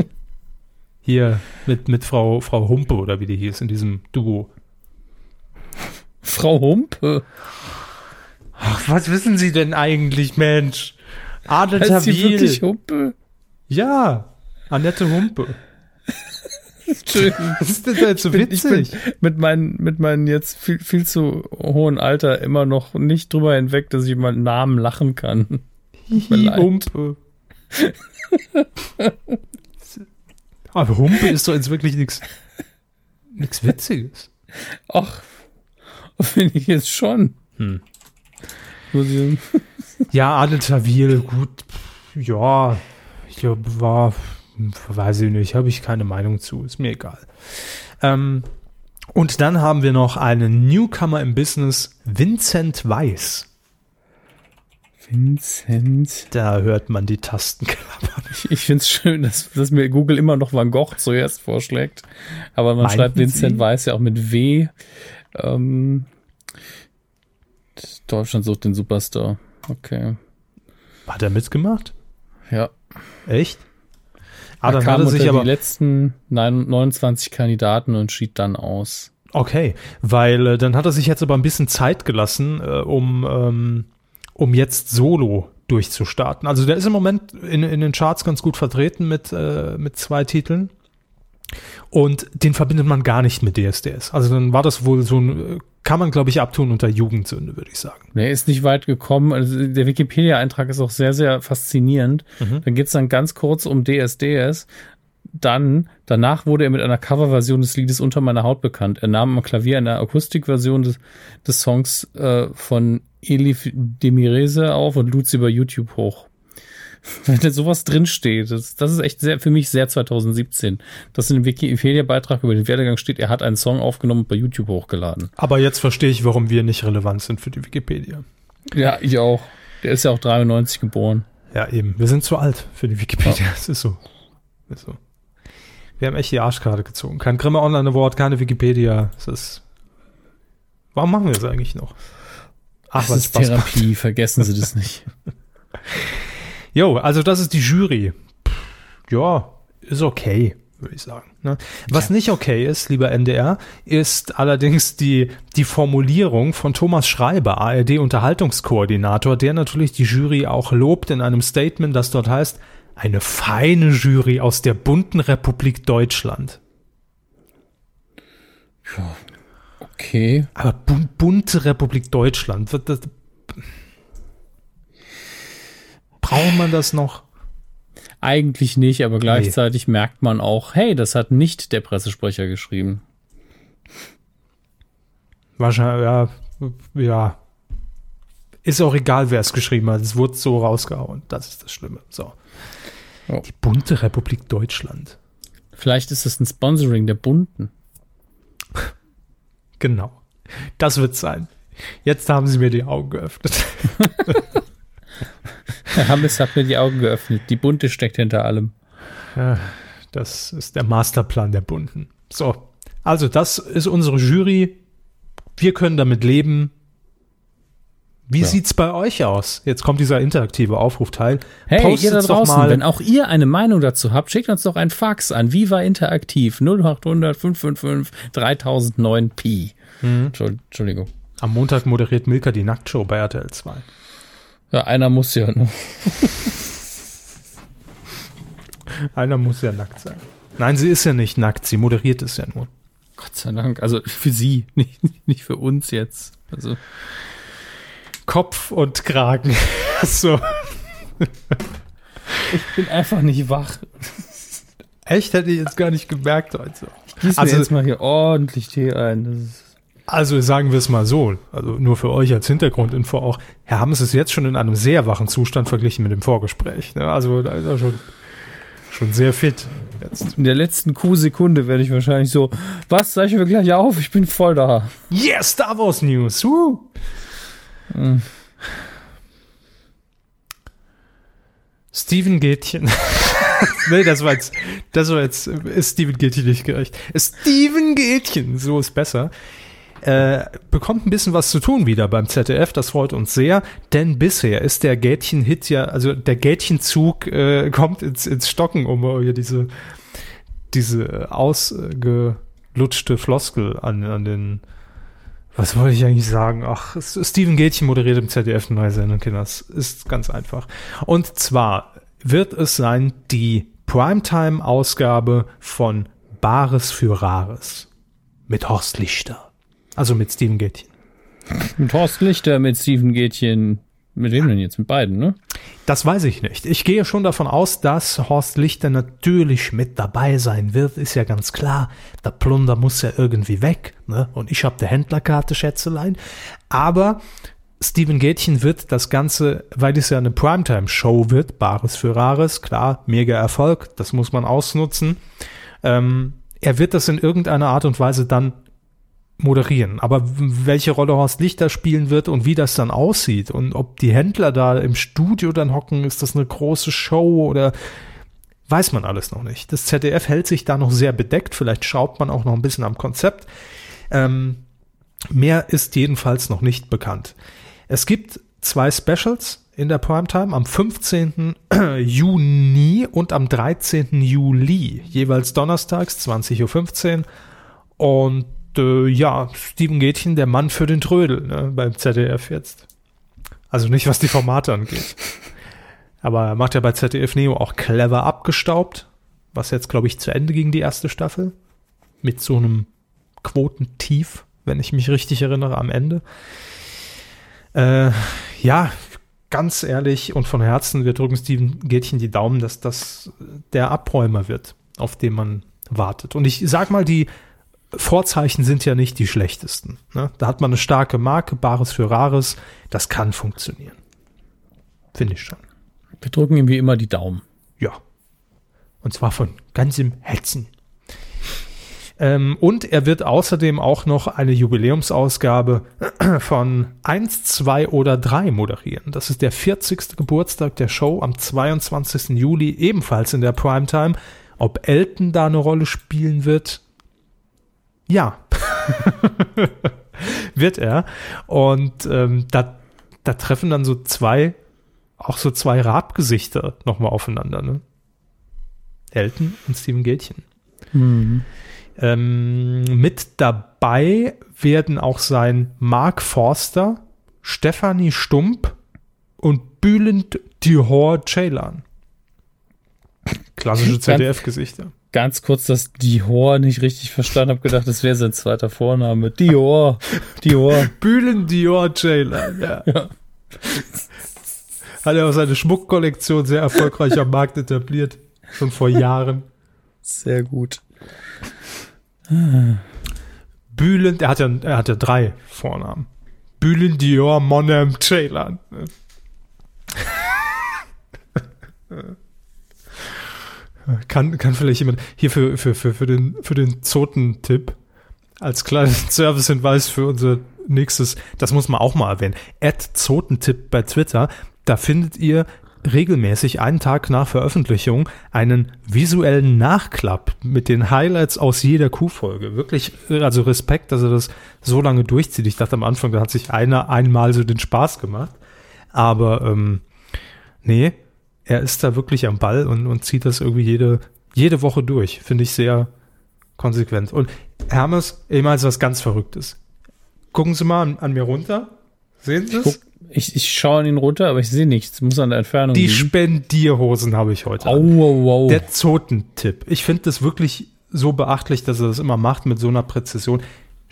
Speaker 1: Hier mit, mit Frau, Frau Humpe oder wie die hieß in diesem Duo.
Speaker 2: Frau Humpe.
Speaker 1: Ach, was wissen Sie denn eigentlich, Mensch? Adel
Speaker 2: Heißt sie
Speaker 1: Tawil.
Speaker 2: wirklich Humpe?
Speaker 1: Ja, Annette Humpe.
Speaker 2: Entschuldigung.
Speaker 1: Was ist denn da jetzt so witzig?
Speaker 2: mit meinem mit meinem jetzt viel, viel zu hohen Alter immer noch nicht drüber hinweg, dass ich mal Namen lachen kann.
Speaker 1: Humpe. Aber Humpe ist doch jetzt wirklich nichts nichts Witziges.
Speaker 2: Ach, finde ich jetzt schon.
Speaker 1: Hm. Ja, Adel Tawil, gut. Ja, ich glaube, war, weiß ich nicht, habe ich keine Meinung zu, ist mir egal. Ähm, und dann haben wir noch einen Newcomer im Business, Vincent Weiss.
Speaker 2: Vincent.
Speaker 1: Da hört man die Tasten klappern.
Speaker 2: Ich, ich finde es schön, dass, dass mir Google immer noch Van Gogh zuerst vorschlägt. Aber man
Speaker 1: Meinten
Speaker 2: schreibt Vincent
Speaker 1: Sie?
Speaker 2: Weiss ja auch mit W. Ähm, Deutschland sucht den Superstar. Okay.
Speaker 1: Hat er mitgemacht?
Speaker 2: Ja.
Speaker 1: Echt? Ah,
Speaker 2: er
Speaker 1: dann
Speaker 2: kam
Speaker 1: hat er sich
Speaker 2: unter
Speaker 1: aber.
Speaker 2: die letzten neun- 29 Kandidaten und schied dann aus.
Speaker 1: Okay, weil äh, dann hat er sich jetzt aber ein bisschen Zeit gelassen, äh, um, ähm, um jetzt solo durchzustarten. Also der ist im Moment in, in den Charts ganz gut vertreten mit, äh, mit zwei Titeln. Und den verbindet man gar nicht mit DSDS. Also dann war das wohl so ein, äh, kann man glaube ich abtun unter Jugendsünde, würde ich sagen.
Speaker 2: Der ist nicht weit gekommen. Also der Wikipedia-Eintrag ist auch sehr, sehr faszinierend.
Speaker 1: Mhm.
Speaker 2: Dann geht's dann ganz kurz um DSDS. Dann, danach wurde er mit einer Coverversion des Liedes Unter meiner Haut bekannt. Er nahm am Klavier eine Akustikversion des, des Songs äh, von Elif Demirese auf und lud sie bei YouTube hoch. Wenn da sowas drinsteht, das, das ist echt sehr, für mich sehr 2017. Dass in dem Wikipedia-Beitrag über den Werdegang steht, er hat einen Song aufgenommen und bei YouTube hochgeladen.
Speaker 1: Aber jetzt verstehe ich, warum wir nicht relevant sind für die Wikipedia.
Speaker 2: Ja, ich auch. Der ist ja auch 93 geboren.
Speaker 1: Ja, eben. Wir sind zu alt für die Wikipedia. Es ist so. Ist so. Wir haben echt die Arschkarte gezogen. Kein Grimme Online Award, keine Wikipedia. Es ist. Warum machen wir das eigentlich noch? Ach,
Speaker 2: Das
Speaker 1: was
Speaker 2: ist
Speaker 1: Spaß macht.
Speaker 2: Therapie, vergessen Sie das nicht.
Speaker 1: Jo, also das ist die Jury. Pff, ja, ist okay, würde ich sagen. Ne? Was nicht okay ist, lieber NDR, ist allerdings die, die Formulierung von Thomas Schreiber, ARD-Unterhaltungskoordinator, der natürlich die Jury auch lobt in einem Statement, das dort heißt, eine feine Jury aus der bunten Republik Deutschland.
Speaker 2: Okay.
Speaker 1: Aber bun bunte Republik Deutschland, wird das, braucht man das noch?
Speaker 2: Eigentlich nicht, aber gleichzeitig merkt man auch, hey, das hat nicht der Pressesprecher geschrieben.
Speaker 1: Wahrscheinlich, ja, ja. Ist auch egal, wer es geschrieben hat. Es wurde so rausgehauen. Das ist das Schlimme. So.
Speaker 2: Ja.
Speaker 1: Die bunte Republik Deutschland.
Speaker 2: Vielleicht ist es ein Sponsoring der Bunten.
Speaker 1: Genau. Das wird sein. Jetzt haben sie mir die Augen geöffnet.
Speaker 2: Herr Hammes hat mir die Augen geöffnet. Die Bunte steckt hinter allem.
Speaker 1: Das ist der Masterplan der Bunten. So. Also, das ist unsere Jury. Wir können damit leben. Wie
Speaker 2: Ja.
Speaker 1: sieht's bei euch aus? Jetzt kommt dieser interaktive Aufrufteil.
Speaker 2: Hey,
Speaker 1: Postet's
Speaker 2: ihr da draußen, wenn auch ihr eine Meinung dazu habt, schickt uns doch ein Fax an Viva Interaktiv 0800 555 3009 Pi. Entschuld- Entschuldigung.
Speaker 1: Am Montag moderiert Milka die Nacktshow bei RTL 2.
Speaker 2: Ja, einer muss ja. Ne?
Speaker 1: Einer muss ja nackt sein. Nein, sie ist ja nicht nackt, sie moderiert es ja nur.
Speaker 2: Gott sei Dank. Also für sie, nicht, nicht für uns jetzt. Also
Speaker 1: Kopf und Kragen. so.
Speaker 2: ich bin einfach nicht wach.
Speaker 1: Echt hätte ich jetzt gar nicht gemerkt heute.
Speaker 2: Gieß mir
Speaker 1: Also-
Speaker 2: jetzt mal hier ordentlich Tee ein. Das ist
Speaker 1: Also sagen wir es mal so, also nur für euch als Hintergrundinfo auch, Herr Hammes ist jetzt schon in einem sehr wachen Zustand verglichen mit dem Vorgespräch. Ne? Also da ist er schon, schon sehr fit jetzt.
Speaker 2: in der letzten Q-Sekunde werde ich wahrscheinlich so, was, zeichnen wir gleich auf? Ich bin voll da.
Speaker 1: Yeah, Star Wars News. Woo. Steven Gätchen. nee, das war jetzt, das war jetzt, ist Steven Gätchen nicht gerecht. Steven Gätchen, so ist besser. Äh, bekommt ein bisschen was zu tun wieder beim ZDF, das freut uns sehr, denn bisher ist der Gätchen-Hit ja, also der Gätchenzug äh, kommt ins, ins Stocken, um hier diese, diese ausgelutschte Floskel an, an den Was wollte ich eigentlich sagen? Ach, Steven Gätchen moderiert im ZDF eine neue Sendung, Kinders. Ist ganz einfach. Und zwar wird es sein die Primetime-Ausgabe von Bares für Rares mit Horst Lichter. Also mit Steven Gätchen.
Speaker 2: Mit Horst Lichter, mit Steven Gätchen. Mit wem denn jetzt? Mit beiden, ne?
Speaker 1: Das weiß ich nicht. Ich gehe schon davon aus, dass Horst Lichter natürlich mit dabei sein wird, ist ja ganz klar. Der Plunder muss ja irgendwie weg, ne? Und ich habe der Händlerkarte, Schätzelein. Aber Steven Gätchen wird das Ganze, weil es ja eine Primetime-Show wird, Bares für Rares, klar, mega Erfolg, das muss man ausnutzen. Ähm, er wird das in irgendeiner Art und Weise dann moderieren. Aber welche Rolle Horst Lichter spielen wird und wie das dann aussieht und ob die Händler da im Studio dann hocken, ist das eine große Show oder weiß man alles noch nicht. Das ZDF hält sich da noch sehr bedeckt. Vielleicht schraubt man auch noch ein bisschen am Konzept. Ähm, mehr ist jedenfalls noch nicht bekannt. Es gibt zwei Specials in der Primetime am 15. Juni und am 13. Juli, jeweils donnerstags 20.15 Uhr. Und äh, ja, Steven Gätchen, der Mann für den Trödel ne, beim ZDF jetzt. Also nicht, was die Formate angeht. Aber er macht ja bei ZDF Neo auch clever abgestaubt, was jetzt, glaube ich, zu Ende ging, die erste Staffel. Mit so einem Quotentief, wenn ich mich richtig erinnere, am Ende. Äh, ja, ganz ehrlich und von Herzen, wir drücken Steven Gätchen die Daumen, dass das der Abräumer wird, auf den man wartet. Und ich sag mal, die Vorzeichen sind ja nicht die schlechtesten. Ne? Da hat man eine starke Marke, Bares für Rares. Das kann funktionieren. Finde ich schon.
Speaker 2: Wir drücken ihm wie immer die Daumen.
Speaker 1: Ja. Und zwar von ganzem Herzen. Ähm, und er wird außerdem auch noch eine Jubiläumsausgabe von 1, 2 oder 3 moderieren. Das ist der 40. Geburtstag der Show am 22. Juli, ebenfalls in der Primetime. Ob Elton da eine Rolle spielen wird, ja. Wird er. Und ähm, da, da treffen dann so zwei, auch so zwei Rabgesichter nochmal aufeinander, ne? Elton und Steven Gätchen. Mhm. Ähm, mit dabei werden auch sein Mark Forster, Stephanie Stump und Bülent Dihor Ceylan. Klassische ZDF-Gesichter
Speaker 2: ganz kurz das Dior nicht richtig verstanden, habe gedacht, das wäre sein zweiter Vorname. Dior, Dior.
Speaker 1: Bühlen Dior Jailer, ja. ja. Hat er auch seine Schmuckkollektion sehr erfolgreich am Markt etabliert. Schon vor Jahren.
Speaker 2: Sehr gut.
Speaker 1: Bühlen, er hat ja, er hat ja drei Vornamen. Bühlen Dior Monem Ceylan. Kann, kann vielleicht jemand hier für, für, für, für den, für den Zoten-Tipp als kleinen Service-Hinweis für unser nächstes, das muss man auch mal erwähnen. Add Zotentipp bei Twitter. Da findet ihr regelmäßig einen Tag nach Veröffentlichung einen visuellen Nachklapp mit den Highlights aus jeder Q-Folge. Wirklich, also Respekt, dass er das so lange durchzieht. Ich dachte am Anfang, da hat sich einer einmal so den Spaß gemacht. Aber ähm, nee, er ist da wirklich am Ball und, und zieht das irgendwie jede, jede Woche durch. Finde ich sehr konsequent. Und Hermes, ich meine, was ganz Verrücktes. Gucken Sie mal an, an mir runter. Sehen Sie es?
Speaker 2: Ich, ich schaue an ihn runter, aber ich sehe nichts. Muss an der Entfernung
Speaker 1: Die liegen. Spendierhosen habe ich heute.
Speaker 2: Oh, wow, wow.
Speaker 1: Der Zotentipp. Ich finde das wirklich so beachtlich, dass er das immer macht mit so einer Präzision.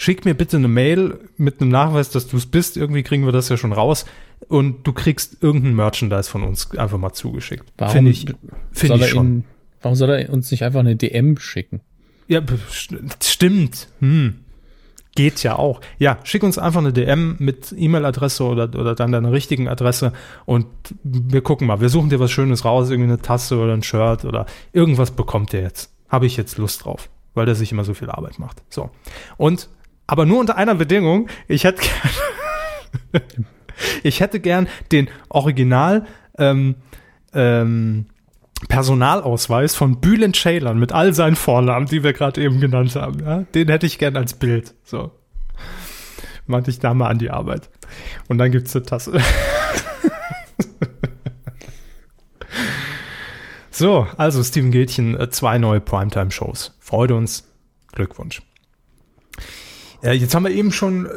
Speaker 1: Schick mir bitte eine Mail mit einem Nachweis, dass du es bist. Irgendwie kriegen wir das ja schon raus und du kriegst irgendein Merchandise von uns einfach mal zugeschickt.
Speaker 2: Finde ich, find ich schon. Ihn, warum soll er uns nicht einfach eine DM schicken?
Speaker 1: Ja, stimmt. Hm. Geht ja auch. Ja, schick uns einfach eine DM mit E-Mail-Adresse oder, oder dann deiner richtigen Adresse und wir gucken mal. Wir suchen dir was Schönes raus, irgendwie eine Tasse oder ein Shirt oder irgendwas bekommt ihr jetzt. Habe ich jetzt Lust drauf, weil der sich immer so viel Arbeit macht. So. Und, aber nur unter einer Bedingung, ich hätte gerne Ich hätte gern den Original ähm, ähm, Personalausweis von Bülent Ceylan mit all seinen Vornamen, die wir gerade eben genannt haben. Ja? Den hätte ich gern als Bild. So. Meinte ich da mal an die Arbeit. Und dann gibt's eine Tasse. so, also Steven Gätchen, äh, zwei neue Primetime-Shows. Freut uns. Glückwunsch. Äh, jetzt haben wir eben schon äh,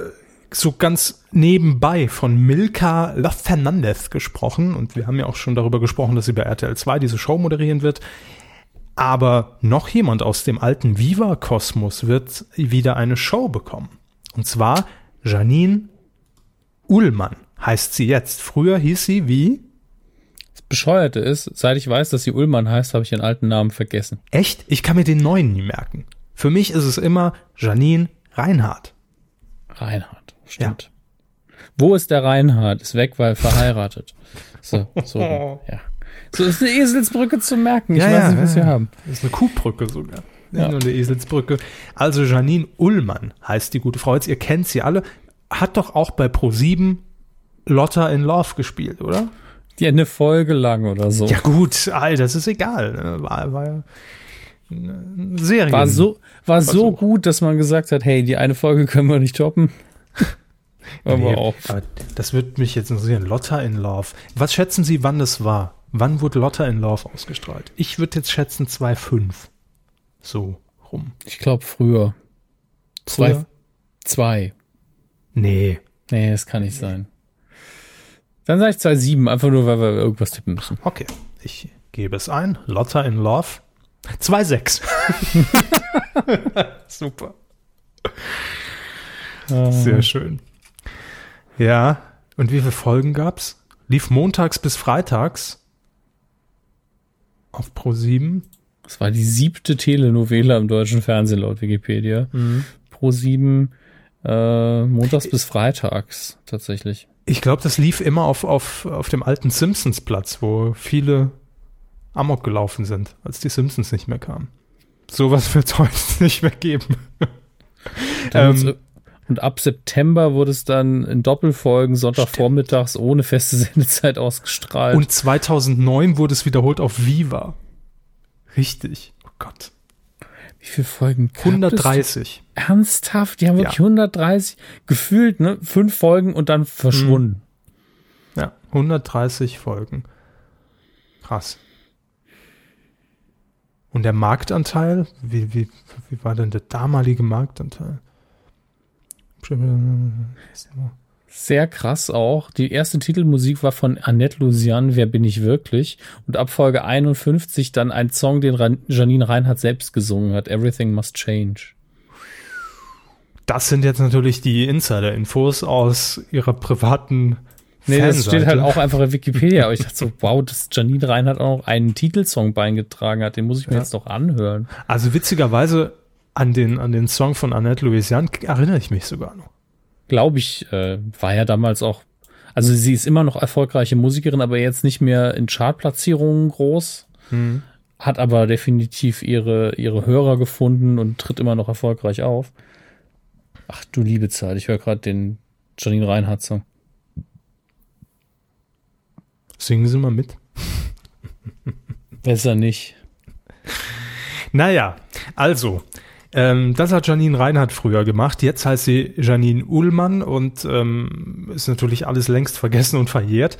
Speaker 1: so ganz nebenbei von Milka La Fernandez gesprochen und wir haben ja auch schon darüber gesprochen, dass sie bei RTL 2 diese Show moderieren wird. Aber noch jemand aus dem alten Viva-Kosmos wird wieder eine Show bekommen. Und zwar Janine Ullmann heißt sie jetzt. Früher hieß sie wie?
Speaker 2: Das Bescheuerte ist, seit ich weiß, dass sie Ullmann heißt, habe ich ihren alten Namen vergessen.
Speaker 1: Echt? Ich kann mir den neuen nie merken. Für mich ist es immer Janine Reinhardt.
Speaker 2: Reinhardt, stimmt. Ja. Wo ist der Reinhardt? Ist weg, weil verheiratet. So, so, ja. So ist eine Eselsbrücke zu merken.
Speaker 1: Ich ja, weiß nicht, was wir haben. Das ist eine Kuhbrücke sogar. Ja. nur eine Eselsbrücke. Also Janine Ullmann heißt die gute Frau. Jetzt, ihr kennt sie alle. Hat doch auch bei Pro7 Lotta in Love gespielt, oder?
Speaker 2: Ja, eine Folge lang oder so.
Speaker 1: Ja gut, Alter, das ist egal. Ne? War, war ja eine Serie.
Speaker 2: War so, war so gut, dass man gesagt hat, hey, die eine Folge können wir nicht toppen.
Speaker 1: aber nee, auch. Aber das würde mich jetzt interessieren. Lotta in Love. Was schätzen Sie, wann das war? Wann wurde Lotta in Love ausgestrahlt? Ich würde jetzt schätzen 2,5. So rum.
Speaker 2: Ich glaube früher. Zwei. Zwei.
Speaker 1: Nee.
Speaker 2: Nee, das kann nicht sein. Dann sage ich 2,7, einfach nur, weil wir irgendwas tippen müssen.
Speaker 1: Okay. Ich gebe es ein. Lotta in Love. 2,6. Super. Sehr schön. Ja. Und wie viele Folgen gab's? Lief montags bis freitags auf Pro 7.
Speaker 2: Das war die siebte Telenovela im deutschen Fernsehen laut Wikipedia. Mhm. Pro 7 äh, montags bis freitags tatsächlich.
Speaker 1: Ich glaube, das lief immer auf, auf, auf dem alten Simpsons-Platz, wo viele Amok gelaufen sind, als die Simpsons nicht mehr kamen. Sowas wird es heute nicht mehr geben.
Speaker 2: ähm, und ab September wurde es dann in Doppelfolgen Sonntagvormittags ohne feste Sendezeit ausgestrahlt.
Speaker 1: Und 2009 wurde es wiederholt auf Viva. Richtig. Oh Gott.
Speaker 2: Wie viele Folgen?
Speaker 1: 130.
Speaker 2: Ernsthaft? Die haben wirklich ja. 130 gefühlt, ne? Fünf Folgen und dann verschwunden.
Speaker 1: Hm. Ja, 130 Folgen. Krass. Und der Marktanteil? Wie, wie, wie war denn der damalige Marktanteil?
Speaker 2: Sehr krass auch. Die erste Titelmusik war von Annette Lusian, Wer bin ich wirklich? Und ab Folge 51 dann ein Song, den Janine Reinhardt selbst gesungen hat, Everything Must Change.
Speaker 1: Das sind jetzt natürlich die Insider-Infos aus ihrer privaten
Speaker 2: Nee, das steht halt auch einfach in Wikipedia. Aber ich dachte so, wow, dass Janine Reinhardt auch noch einen Titelsong beigetragen hat. Den muss ich mir ja. jetzt doch anhören.
Speaker 1: Also witzigerweise an den, an den Song von Annette Louisiane erinnere ich mich sogar noch.
Speaker 2: Glaube ich, äh, war ja damals auch, also sie ist immer noch erfolgreiche Musikerin, aber jetzt nicht mehr in Chartplatzierungen groß. Mhm. Hat aber definitiv ihre, ihre Hörer gefunden und tritt immer noch erfolgreich auf. Ach du liebe Zeit, ich höre gerade den Janine Reinhardt Song.
Speaker 1: Singen Sie mal mit.
Speaker 2: Besser nicht.
Speaker 1: Naja, also, ähm, das hat Janine Reinhardt früher gemacht. Jetzt heißt sie Janine Ullmann und ähm, ist natürlich alles längst vergessen und verjährt.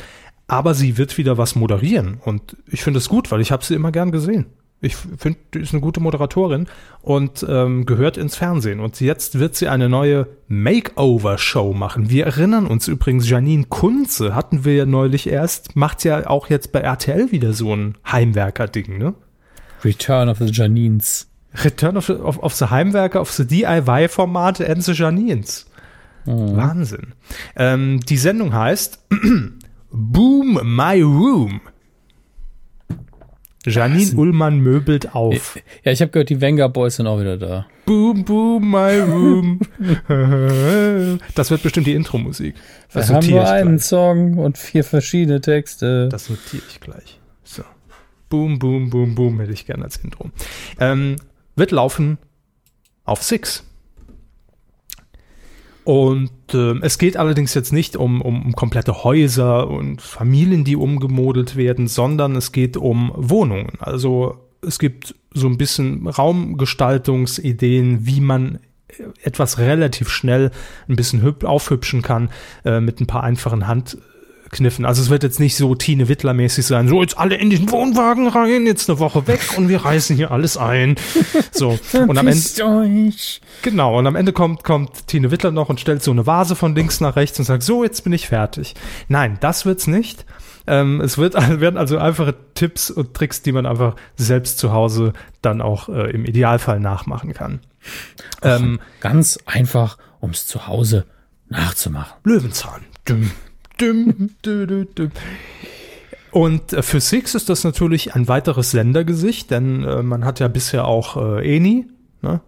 Speaker 1: Aber sie wird wieder was moderieren und ich finde es gut, weil ich habe sie immer gern gesehen. Ich finde, die ist eine gute Moderatorin und ähm, gehört ins Fernsehen. Und jetzt wird sie eine neue Makeover-Show machen. Wir erinnern uns übrigens, Janine Kunze hatten wir ja neulich erst, macht ja auch jetzt bei RTL wieder so ein Heimwerker-Ding, ne?
Speaker 2: Return of the Janines.
Speaker 1: Return of the, of, of the Heimwerker, of the DIY-Format and the Janines. Mhm. Wahnsinn. Ähm, die Sendung heißt Boom My Room. Janine Ullmann möbelt auf.
Speaker 2: Ja, ich habe gehört, die Wenger Boys sind auch wieder da.
Speaker 1: Boom, boom, my room. das wird bestimmt die Intro-Musik.
Speaker 2: Das Wir haben nur einen gleich. Song und vier verschiedene Texte.
Speaker 1: Das notiere ich gleich. So. Boom, boom, boom, boom hätte ich gerne als Intro. Ähm, wird laufen auf Six. Und äh, es geht allerdings jetzt nicht um, um, um komplette Häuser und Familien, die umgemodelt werden, sondern es geht um Wohnungen. Also es gibt so ein bisschen Raumgestaltungsideen, wie man etwas relativ schnell ein bisschen aufhübschen kann äh, mit ein paar einfachen Hand kniffen. Also es wird jetzt nicht so Tine Wittler-mäßig sein, so jetzt alle in den Wohnwagen rein, jetzt eine Woche weg und wir reißen hier alles ein. So. Und am Ende.
Speaker 2: euch.
Speaker 1: Genau, und am Ende kommt, kommt Tine Wittler noch und stellt so eine Vase von links nach rechts und sagt, so, jetzt bin ich fertig. Nein, das wird's nicht. Ähm, es wird, werden also einfache Tipps und Tricks, die man einfach selbst zu Hause dann auch äh, im Idealfall nachmachen kann.
Speaker 2: Ähm, ganz einfach, ums zu Hause nachzumachen.
Speaker 1: Löwenzahn. Düm, düm. Und äh, für Six ist das natürlich ein weiteres Sendergesicht, denn äh, man hat ja bisher auch äh, Eni, ne?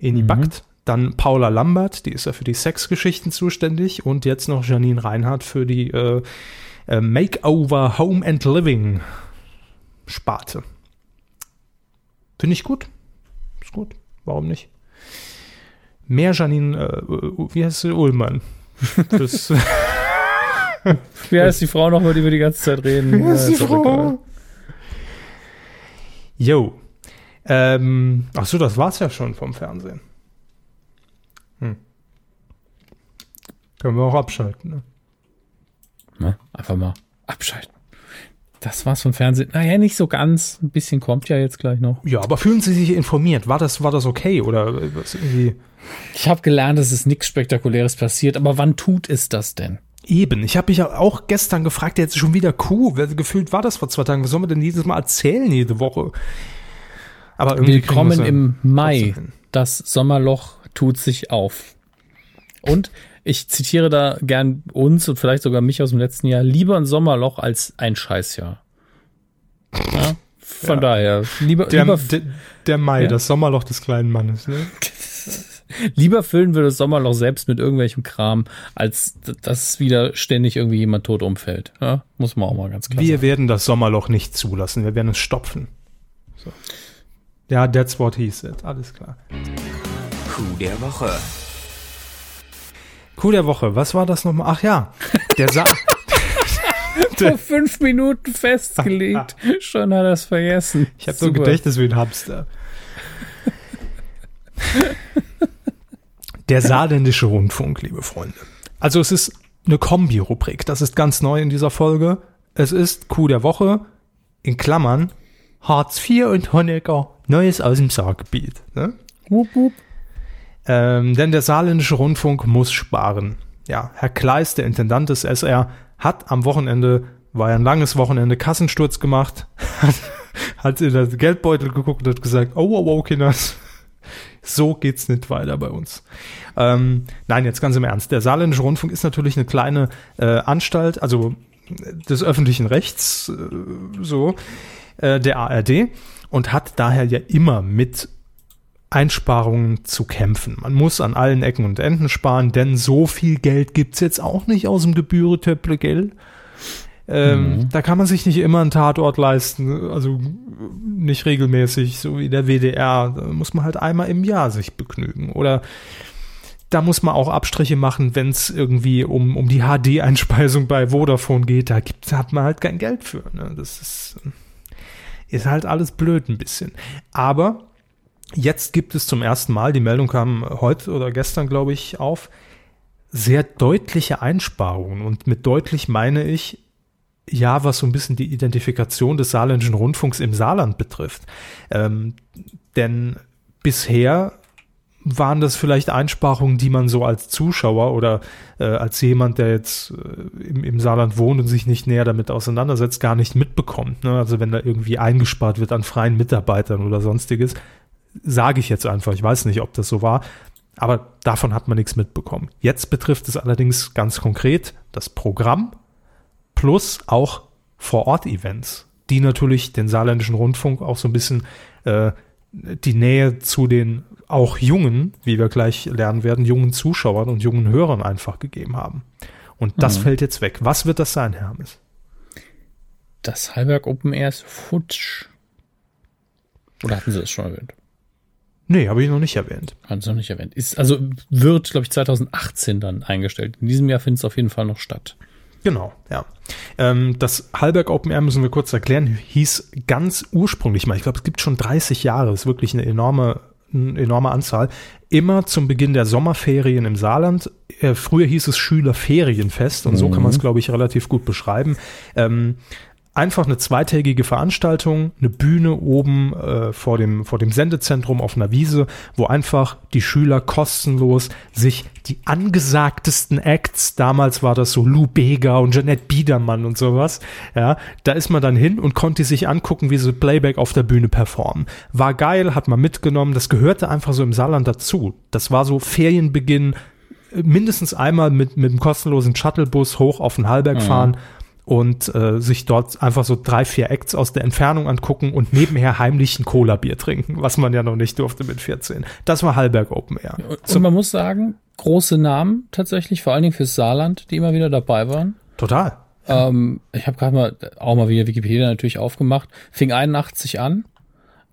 Speaker 1: Eni
Speaker 2: Mhm.
Speaker 1: Backt, dann Paula Lambert, die ist ja für die Sexgeschichten zuständig und jetzt noch Janine Reinhardt für die äh, äh, Makeover Home and Living Sparte. Finde ich gut. Ist gut. Warum nicht? Mehr Janine, äh, wie heißt sie, Ullmann. Das,
Speaker 2: Wie heißt die Frau nochmal, die wir die ganze Zeit reden? Ja, ist doch egal.
Speaker 1: Jo. Ähm, ach so, das war's ja schon vom Fernsehen. Hm. Können wir auch abschalten. Ne?
Speaker 2: Ne? Einfach mal abschalten. Das war's vom Fernsehen. Naja, nicht so ganz. Ein bisschen kommt ja jetzt gleich noch.
Speaker 1: Ja, aber fühlen Sie sich informiert? War das, war das okay oder was irgendwie?
Speaker 2: Ich habe gelernt, dass es nichts Spektakuläres passiert, aber wann tut es das denn?
Speaker 1: Eben. Ich habe mich ja auch gestern gefragt, jetzt schon wieder Kuh. Gefühlt war das vor zwei Tagen. Was soll man denn jedes Mal erzählen jede Woche? Aber irgendwie
Speaker 2: Willkommen
Speaker 1: ja
Speaker 2: im Mai. Das Sommerloch tut sich auf. Und ich zitiere da gern uns und vielleicht sogar mich aus dem letzten Jahr. Lieber ein Sommerloch als ein Scheißjahr. Ja, von daher, lieber,
Speaker 1: Der,
Speaker 2: lieber,
Speaker 1: der, der Mai,
Speaker 2: Ja.
Speaker 1: das Sommerloch des kleinen Mannes. Ne?
Speaker 2: lieber füllen wir das Sommerloch selbst mit irgendwelchem Kram, als dass wieder ständig irgendwie jemand tot umfällt. Ja, muss man auch mal ganz klar
Speaker 1: Wir
Speaker 2: sagen.
Speaker 1: werden das Sommerloch nicht zulassen. Wir werden es stopfen. So. Ja, that's what he said. Alles klar.
Speaker 3: Coup der Woche.
Speaker 1: Coup der Woche. Was war das nochmal? Ach ja. Der Sa
Speaker 2: Vor fünf Minuten festgelegt. Schon hat er es vergessen.
Speaker 1: Ich habe so ein. Gedächtnis wie ein Hamster. Der saarländische Rundfunk, liebe Freunde. Also es ist eine Kombi-Rubrik. Das ist ganz neu in dieser Folge. Es ist Coup der Woche, in Klammern, Hartz IV und Honecker, Neues aus dem Saargebiet. Ne?
Speaker 2: Wupp, wupp.
Speaker 1: Ähm, denn der saarländische Rundfunk muss sparen. Ja, Herr Kleis, der Intendant des SR, hat am Wochenende, war ja ein langes Wochenende, Kassensturz gemacht, hat, in den Geldbeutel geguckt und hat gesagt, oh, oh, oh, Kinders, so geht's nicht weiter bei uns. Ähm, nein, jetzt ganz im Ernst. Der saarländische Rundfunk ist natürlich eine kleine äh, Anstalt, also äh, des öffentlichen Rechts, äh, so, äh, der ARD und hat daher ja immer mit Einsparungen zu kämpfen. Man muss an allen Ecken und Enden sparen, denn so viel Geld gibt's jetzt auch nicht aus dem Gebühretöpple, gell? Ähm, Da kann man sich nicht immer einen Tatort leisten, also nicht regelmäßig, so wie der WDR. Da muss man halt einmal im Jahr sich begnügen. Oder da muss man auch Abstriche machen, wenn es irgendwie um, um die HD-Einspeisung bei Vodafone geht. Da gibt's, hat man halt kein Geld für. Ne? Das ist, ist halt alles blöd ein bisschen. Aber Jetzt gibt es zum ersten Mal, die Meldung kam heute oder gestern, glaube ich, auf, sehr deutliche Einsparungen. Und mit deutlich meine ich, ja, was so ein bisschen die Identifikation des saarländischen Rundfunks im Saarland betrifft. Ähm, denn bisher waren das vielleicht Einsparungen, die man so als Zuschauer oder äh, als jemand, der jetzt äh, im, im Saarland wohnt und sich nicht näher damit auseinandersetzt, gar nicht mitbekommt. Ne? Also wenn da irgendwie eingespart wird an freien Mitarbeitern oder sonstiges, sage ich jetzt einfach. Ich weiß nicht, ob das so war, aber davon hat man nichts mitbekommen. Jetzt betrifft es allerdings ganz konkret das Programm plus auch Vor-Ort-Events, die natürlich den saarländischen Rundfunk auch so ein bisschen äh, die Nähe zu den auch jungen, wie wir gleich lernen werden, jungen Zuschauern und jungen Hörern einfach gegeben haben. Und das
Speaker 2: Mhm.
Speaker 1: fällt jetzt weg. Was wird das sein, Hermes?
Speaker 2: Das Hallberg Open Air ist futsch. Oder hatten sie das schon erwähnt?
Speaker 1: Nee, habe ich noch nicht erwähnt.
Speaker 2: Haben sie noch nicht erwähnt. Ist, also wird, glaube ich, 2018 dann eingestellt. In diesem Jahr findet es auf jeden Fall noch statt.
Speaker 1: Genau, ja. Ähm, das Hallberg Open Air müssen wir kurz erklären, hieß ganz ursprünglich mal, ich glaube, es gibt schon 30 Jahre, ist wirklich eine enorme, eine enorme Anzahl, immer zum Beginn der Sommerferien im Saarland, äh, früher hieß es Schülerferienfest und so kann man es, glaube ich, relativ gut beschreiben. Ähm, einfach eine zweitägige Veranstaltung, eine Bühne oben äh, vor, dem, vor dem Sendezentrum auf einer Wiese, wo einfach die Schüler kostenlos sich die angesagtesten Acts, damals war das so Lou Bega und Jeanette Biedermann und sowas, ja, da ist man dann hin und konnte sich angucken, wie sie Playback auf der Bühne performen. War geil, hat man mitgenommen, das gehörte einfach so im Saarland dazu. Das war so Ferienbeginn, mindestens einmal mit, mit einem kostenlosen Shuttlebus hoch auf den Hallberg fahren und äh, sich dort einfach so drei, vier Acts aus der Entfernung angucken und nebenher heimlich ein Cola-Bier trinken, was man ja noch nicht durfte mit 14. Das war Hallberg Open Air.
Speaker 2: Und man muss sagen, große Namen tatsächlich, vor allen Dingen fürs Saarland, die immer wieder dabei waren.
Speaker 1: Total.
Speaker 2: Ähm, ich habe gerade mal auch mal wieder Wikipedia natürlich aufgemacht. Fing 81 an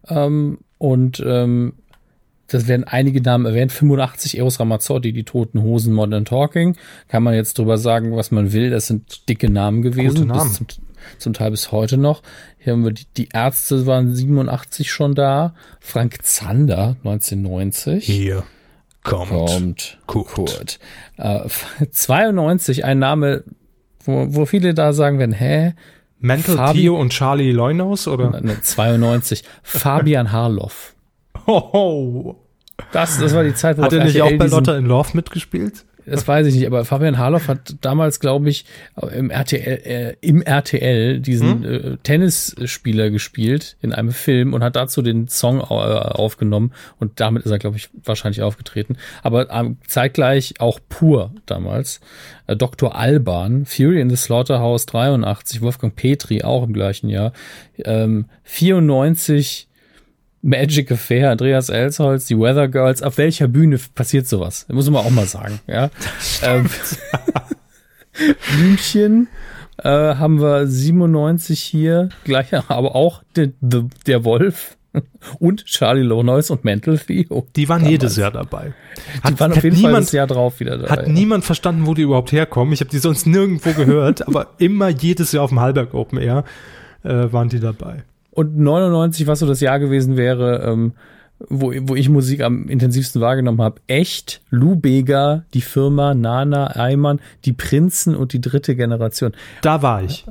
Speaker 2: ähm, und ähm, das werden einige Namen erwähnt. 85 Eros Ramazzotti, die Toten Hosen, Modern Talking. Kann man jetzt drüber sagen, was man will. Das sind dicke Namen gewesen.
Speaker 1: Gute Namen.
Speaker 2: Bis zum, zum Teil bis heute noch. Hier haben wir die, die Ärzte waren 87 schon da. Frank Zander 1990.
Speaker 1: Hier kommt,
Speaker 2: Kommt
Speaker 1: Kurt.
Speaker 2: Kurt. Äh, 92 ein Name, wo, wo viele da sagen werden, hä?
Speaker 1: Mental
Speaker 2: Fabi-
Speaker 1: Theo und Charlie Leunaus oder?
Speaker 2: Ne, 92. Fabian Harloff.
Speaker 1: Hoho.
Speaker 2: Das, das war die Zeit, wo
Speaker 1: Hat er nicht
Speaker 2: RTL
Speaker 1: auch bei Lotta in Love mitgespielt?
Speaker 2: Das weiß ich nicht, aber Fabian Harloff hat damals, glaube ich, im RTL, äh, im RTL diesen äh, Tennisspieler gespielt in einem Film und hat dazu den Song äh, aufgenommen und damit ist er, glaube ich, wahrscheinlich aufgetreten. Aber ähm, zeitgleich auch pur damals. Äh, Dr. Alban, Fury in the Slaughterhouse 83, Wolfgang Petri auch im gleichen Jahr. Ähm, 94 Magic Affair, Andreas Elsholz, die Weather Girls. Auf welcher Bühne passiert sowas? Muss man auch mal sagen, ja. ähm, München äh, haben wir 97 hier, gleich, aber auch der, der, der Wolf und Charlie Lonois und Mental Theo.
Speaker 1: Die waren
Speaker 2: Damals.
Speaker 1: jedes Jahr dabei.
Speaker 2: Die waren auf jeden Fall das Jahr drauf wieder dabei.
Speaker 1: Hat niemand verstanden, wo die überhaupt herkommen. Ich habe die sonst nirgendwo gehört, aber immer jedes Jahr auf dem Hallberg Open Air äh, waren die dabei.
Speaker 2: Und 99, was so das Jahr gewesen wäre, ähm, wo, wo ich Musik am intensivsten wahrgenommen habe. Echt, Lou Bega, die Firma, Nana, Eimann, die Prinzen und die dritte Generation.
Speaker 1: Da war ich.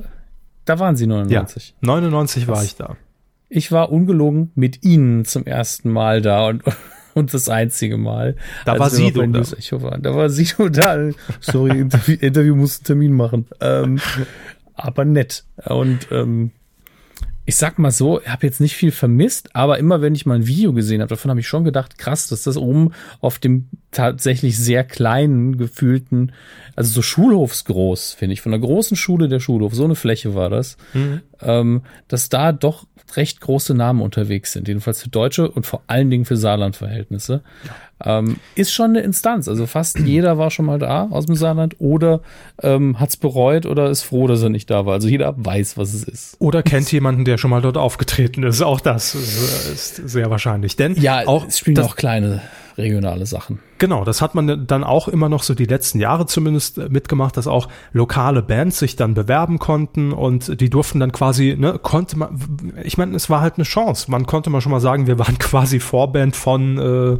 Speaker 2: Da waren sie
Speaker 1: Ja,
Speaker 2: 99.
Speaker 1: 99 war ich da.
Speaker 2: Ich war ungelogen mit ihnen zum ersten Mal da und, und das einzige Mal.
Speaker 1: Da war Sido da.
Speaker 2: News Echo waren. Da war Sido da. Sorry, Interview, Interview muss einen Termin machen. Ähm, aber nett. Und ähm, ich sag mal so, ich habe jetzt nicht viel vermisst, aber immer wenn ich mal ein Video gesehen habe, davon habe ich schon gedacht, krass, dass das oben auf dem tatsächlich sehr kleinen, gefühlten, also so Schulhofsgroß, finde ich, von der großen Schule der Schulhof, so eine Fläche war das, ähm, dass da doch recht große Namen unterwegs sind, jedenfalls für deutsche und vor allen Dingen für Saarland-Verhältnisse. Ähm, ist schon eine Instanz. Also fast jeder war schon mal da aus dem Saarland oder ähm, hat es bereut oder ist froh, dass er nicht da war. Also jeder weiß, was es ist.
Speaker 1: Oder kennt jemanden, der schon mal dort aufgetreten ist. Auch das ist, ist sehr wahrscheinlich. Denn
Speaker 2: Ja,
Speaker 1: auch
Speaker 2: es spielen auch kleine regionale Sachen.
Speaker 1: Genau, das hat man dann auch immer noch so die letzten Jahre zumindest äh, mitgemacht, dass auch lokale Bands sich dann bewerben konnten und die durften dann quasi, ne, konnte man, ich meine, es war halt eine Chance. Man konnte mal schon mal sagen, wir waren quasi Vorband von äh,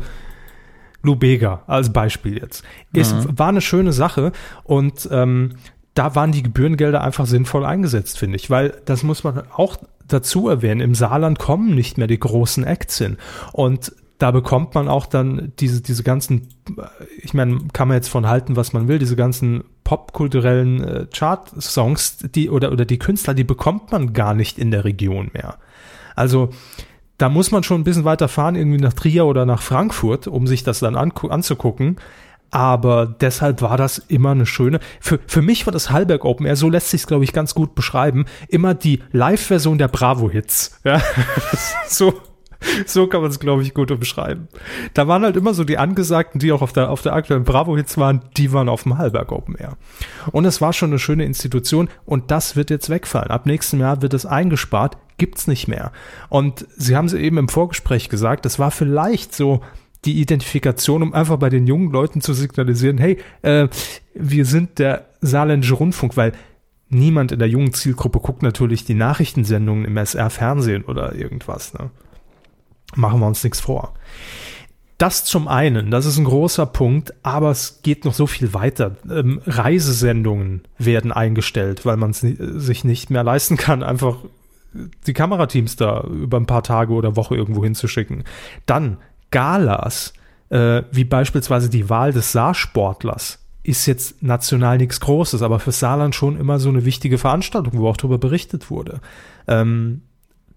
Speaker 1: Lou Bega als Beispiel jetzt. Es war eine schöne Sache und ähm, da waren die Gebührengelder einfach sinnvoll eingesetzt, finde ich, weil das muss man auch dazu erwähnen. Im Saarland kommen nicht mehr die großen Acts hin und da bekommt man auch dann diese, diese ganzen, äh, ich meine, kann man jetzt von halten, was man will, diese ganzen popkulturellen äh, Chart-Songs, die oder, oder die Künstler, die bekommt man gar nicht in der Region mehr. Also da muss man schon ein bisschen weiter fahren, irgendwie nach Trier oder nach Frankfurt, um sich das dann anzugucken. Aber deshalb war das immer eine schöne. Für, für mich war das Hallberg Open Air, so lässt sich es, glaube ich, ganz gut beschreiben, immer die Live-Version der Bravo-Hits. Ja, so, so kann man es, glaube ich, gut beschreiben. Da waren halt immer so die Angesagten, die auch auf der, auf der aktuellen Bravo-Hits waren, die waren auf dem Hallberg Open Air. Und es war schon eine schöne Institution und das wird jetzt wegfallen. Ab nächstem Jahr wird es eingespart, gibt's nicht mehr. Und Sie haben es eben im Vorgespräch gesagt, das war vielleicht so die Identifikation, um einfach bei den jungen Leuten zu signalisieren, hey, äh, wir sind der saarländische Rundfunk, weil niemand in der jungen Zielgruppe guckt natürlich die Nachrichtensendungen im SR-Fernsehen oder irgendwas. Ne? Machen wir uns nichts vor. Das zum einen, das ist ein großer Punkt, aber es geht noch so viel weiter. Ähm, Reisesendungen werden eingestellt, weil man es sich nicht mehr leisten kann, einfach die Kamerateams da über ein paar Tage oder Woche irgendwo hinzuschicken. Dann Galas, äh, wie beispielsweise die Wahl des Saarsportlers, ist jetzt national nichts Großes, aber für Saarland schon immer so eine wichtige Veranstaltung, wo auch darüber berichtet wurde. Ähm,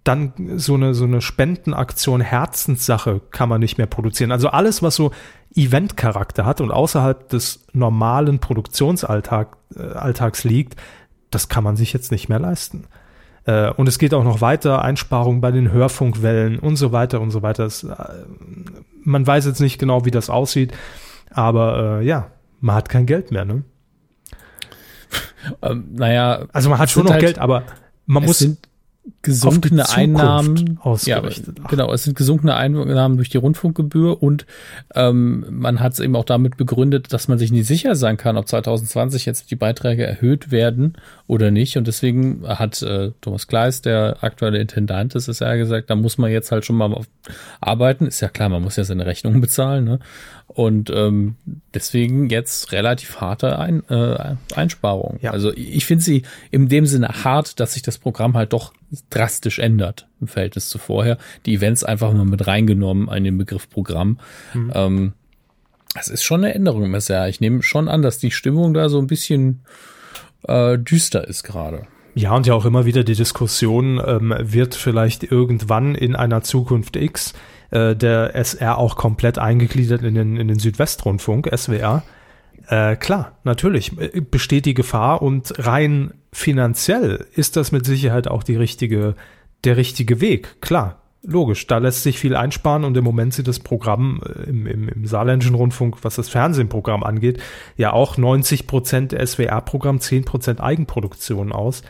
Speaker 1: dann so eine, so eine Spendenaktion, Herzenssache kann man nicht mehr produzieren. Also alles, was so Eventcharakter hat und außerhalb des normalen Produktionsalltags äh, liegt, das kann man sich jetzt nicht mehr leisten. Äh, und es geht auch noch weiter, Einsparungen bei den Hörfunkwellen und so weiter und so weiter. Es, äh, man weiß jetzt nicht genau, wie das aussieht, aber äh, ja, man hat kein Geld mehr, ne?
Speaker 2: Ähm, naja.
Speaker 1: Also man hat schon noch halt, Geld, aber man muss
Speaker 2: gesunkene Einnahmen
Speaker 1: ausgerichtet.
Speaker 2: Ja, genau, es sind gesunkene Einnahmen durch die Rundfunkgebühr und ähm, man hat es eben auch damit begründet, dass man sich nicht sicher sein kann, ob 2020 jetzt die Beiträge erhöht werden oder nicht. Und deswegen hat äh, Thomas Kleis, der aktuelle Intendant, das ist ja gesagt, da muss man jetzt halt schon mal arbeiten. Ist ja klar, man muss ja seine Rechnungen bezahlen. Ne? Und ähm, deswegen jetzt relativ harte Ein, äh, Einsparungen. Ja. Also ich finde sie in dem Sinne hart, dass sich das Programm halt doch drastisch ändert im Verhältnis zu vorher. Die Events einfach mal mit reingenommen in den Begriff Programm. Mhm. Ähm, das ist schon eine Änderung im SR. Ich nehme schon an, dass die Stimmung da so ein bisschen äh, düster ist gerade.
Speaker 1: Ja, und ja auch immer wieder die Diskussion, ähm, wird vielleicht irgendwann in einer Zukunft X äh, der SR auch komplett eingegliedert in den, in den Südwestrundfunk, SWR. Äh, klar, natürlich äh, besteht die Gefahr und rein finanziell ist das mit Sicherheit auch die richtige, der richtige Weg. Klar, logisch, da lässt sich viel einsparen und im Moment sieht das Programm äh, im, im, im saarländischen Rundfunk, was das Fernsehprogramm angeht, ja auch 90 Prozent SWR-Programm, 10 Prozent Eigenproduktion aus.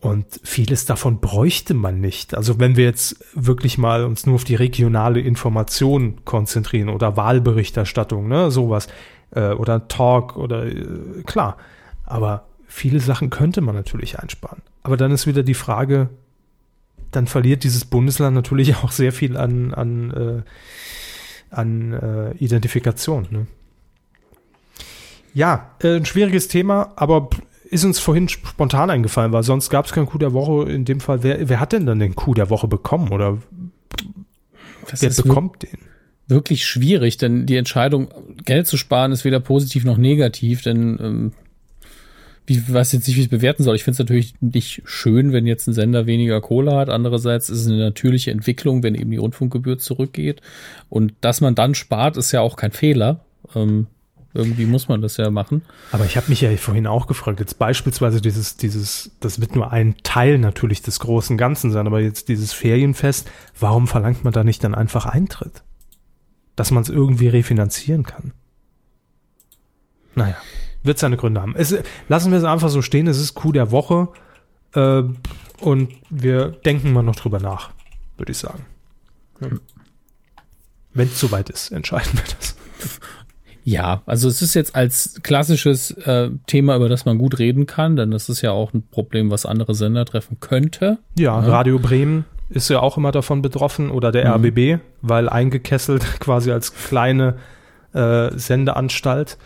Speaker 1: Und vieles davon bräuchte man nicht. Also wenn wir jetzt wirklich mal uns nur auf die regionale Information konzentrieren oder Wahlberichterstattung, ne, sowas, äh, oder Talk oder äh, klar. Aber viele Sachen könnte man natürlich einsparen. Aber dann ist wieder die Frage, dann verliert dieses Bundesland natürlich auch sehr viel an, an, äh, an äh, Identifikation. Ne? Ja, äh, ein schwieriges Thema, aber ist uns vorhin spontan eingefallen, weil sonst gab es keinen Coup der Woche. In dem Fall, wer, wer hat denn dann den Coup der Woche bekommen oder
Speaker 2: das wer bekommt den? Wirklich schwierig, denn die Entscheidung, Geld zu sparen, ist weder positiv noch negativ, denn ähm, ich weiß jetzt nicht, wie ich es bewerten soll. Ich finde es natürlich nicht schön, wenn jetzt ein Sender weniger Kohle hat. Andererseits ist es eine natürliche Entwicklung, wenn eben die Rundfunkgebühr zurückgeht. Und dass man dann spart, ist ja auch kein Fehler. Ähm, irgendwie muss man das ja machen.
Speaker 1: Aber ich habe mich ja vorhin auch gefragt, jetzt beispielsweise dieses, dieses, das wird nur ein Teil natürlich des großen Ganzen sein, aber jetzt dieses Ferienfest, warum verlangt man da nicht dann einfach Eintritt? Dass man es irgendwie refinanzieren kann. Naja, wird seine Gründe haben. Es, lassen wir es einfach so stehen, es ist Coup der Woche äh, und wir denken mal noch drüber nach, würde ich sagen. Hm. Wenn es soweit ist, entscheiden wir das.
Speaker 2: Ja, also es ist jetzt als klassisches äh, Thema, über das man gut reden kann, denn das ist ja auch ein Problem, was andere Sender treffen könnte.
Speaker 1: Ja, ja. Radio Bremen ist ja auch immer davon betroffen oder der mhm. RBB, weil eingekesselt quasi als kleine äh, Sendeanstalt.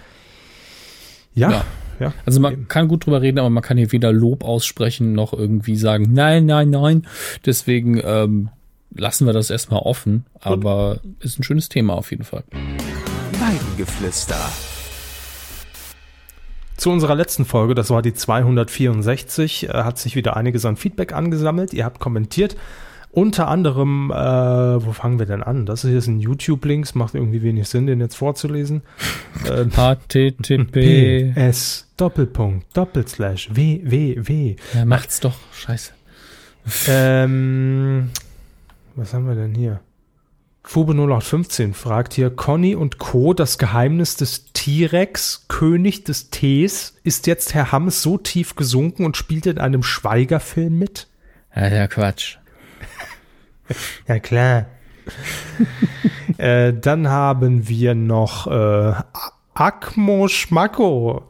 Speaker 2: Ja, ja. ja. Also man eben. kann gut drüber reden, aber man kann hier weder Lob aussprechen noch irgendwie sagen, nein, nein, nein. Deswegen ähm, lassen wir das erstmal offen, aber gut. ist ein schönes Thema auf jeden Fall.
Speaker 3: Weidengeflüster.
Speaker 1: Zu unserer letzten Folge, das war die 264, äh, hat sich wieder einiges an Feedback angesammelt. Ihr habt kommentiert. Unter anderem, äh, wo fangen wir denn an? Das ist jetzt ein YouTube-Link, macht irgendwie wenig Sinn, den jetzt vorzulesen.
Speaker 2: Äh, HTTP
Speaker 1: S Doppelpunkt Doppelslash www.
Speaker 2: Ja, macht's doch, scheiße.
Speaker 1: Ähm, was haben wir denn hier? Fube 0815 fragt hier, Conny und Co., das Geheimnis des T-Rex, König des Tees, ist jetzt Herr Hammes so tief gesunken und spielt in einem Schweigerfilm mit?
Speaker 2: Ja, der Quatsch.
Speaker 1: ja, klar. äh, dann haben wir noch äh, Akmo Schmacko.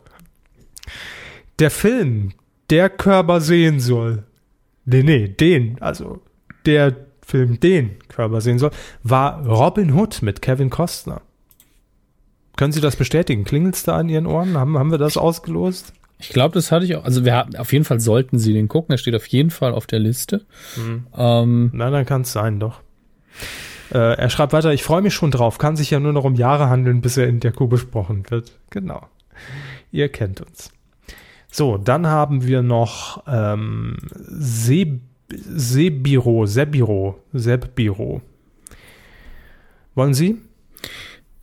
Speaker 1: Der Film, der Körper sehen soll. Nee, nee, den, also der Film den Körper sehen soll, war Robin Hood mit Kevin Costner. Können Sie das bestätigen? Klingelt's da an Ihren Ohren? Haben, haben wir das ausgelost?
Speaker 2: Ich glaube, das hatte ich auch. Also wir haben, auf jeden Fall sollten Sie den gucken. Er steht auf jeden Fall auf der Liste.
Speaker 1: Hm.
Speaker 2: Ähm,
Speaker 1: Na, dann kann es sein, doch. Äh, er schreibt weiter, ich freue mich schon drauf. Kann sich ja nur noch um Jahre handeln, bis er in der Kuh besprochen wird. Genau. Ihr kennt uns. So, dann haben wir noch ähm, Se Sebiro, Sebiro, Sebbiro. Wollen Sie?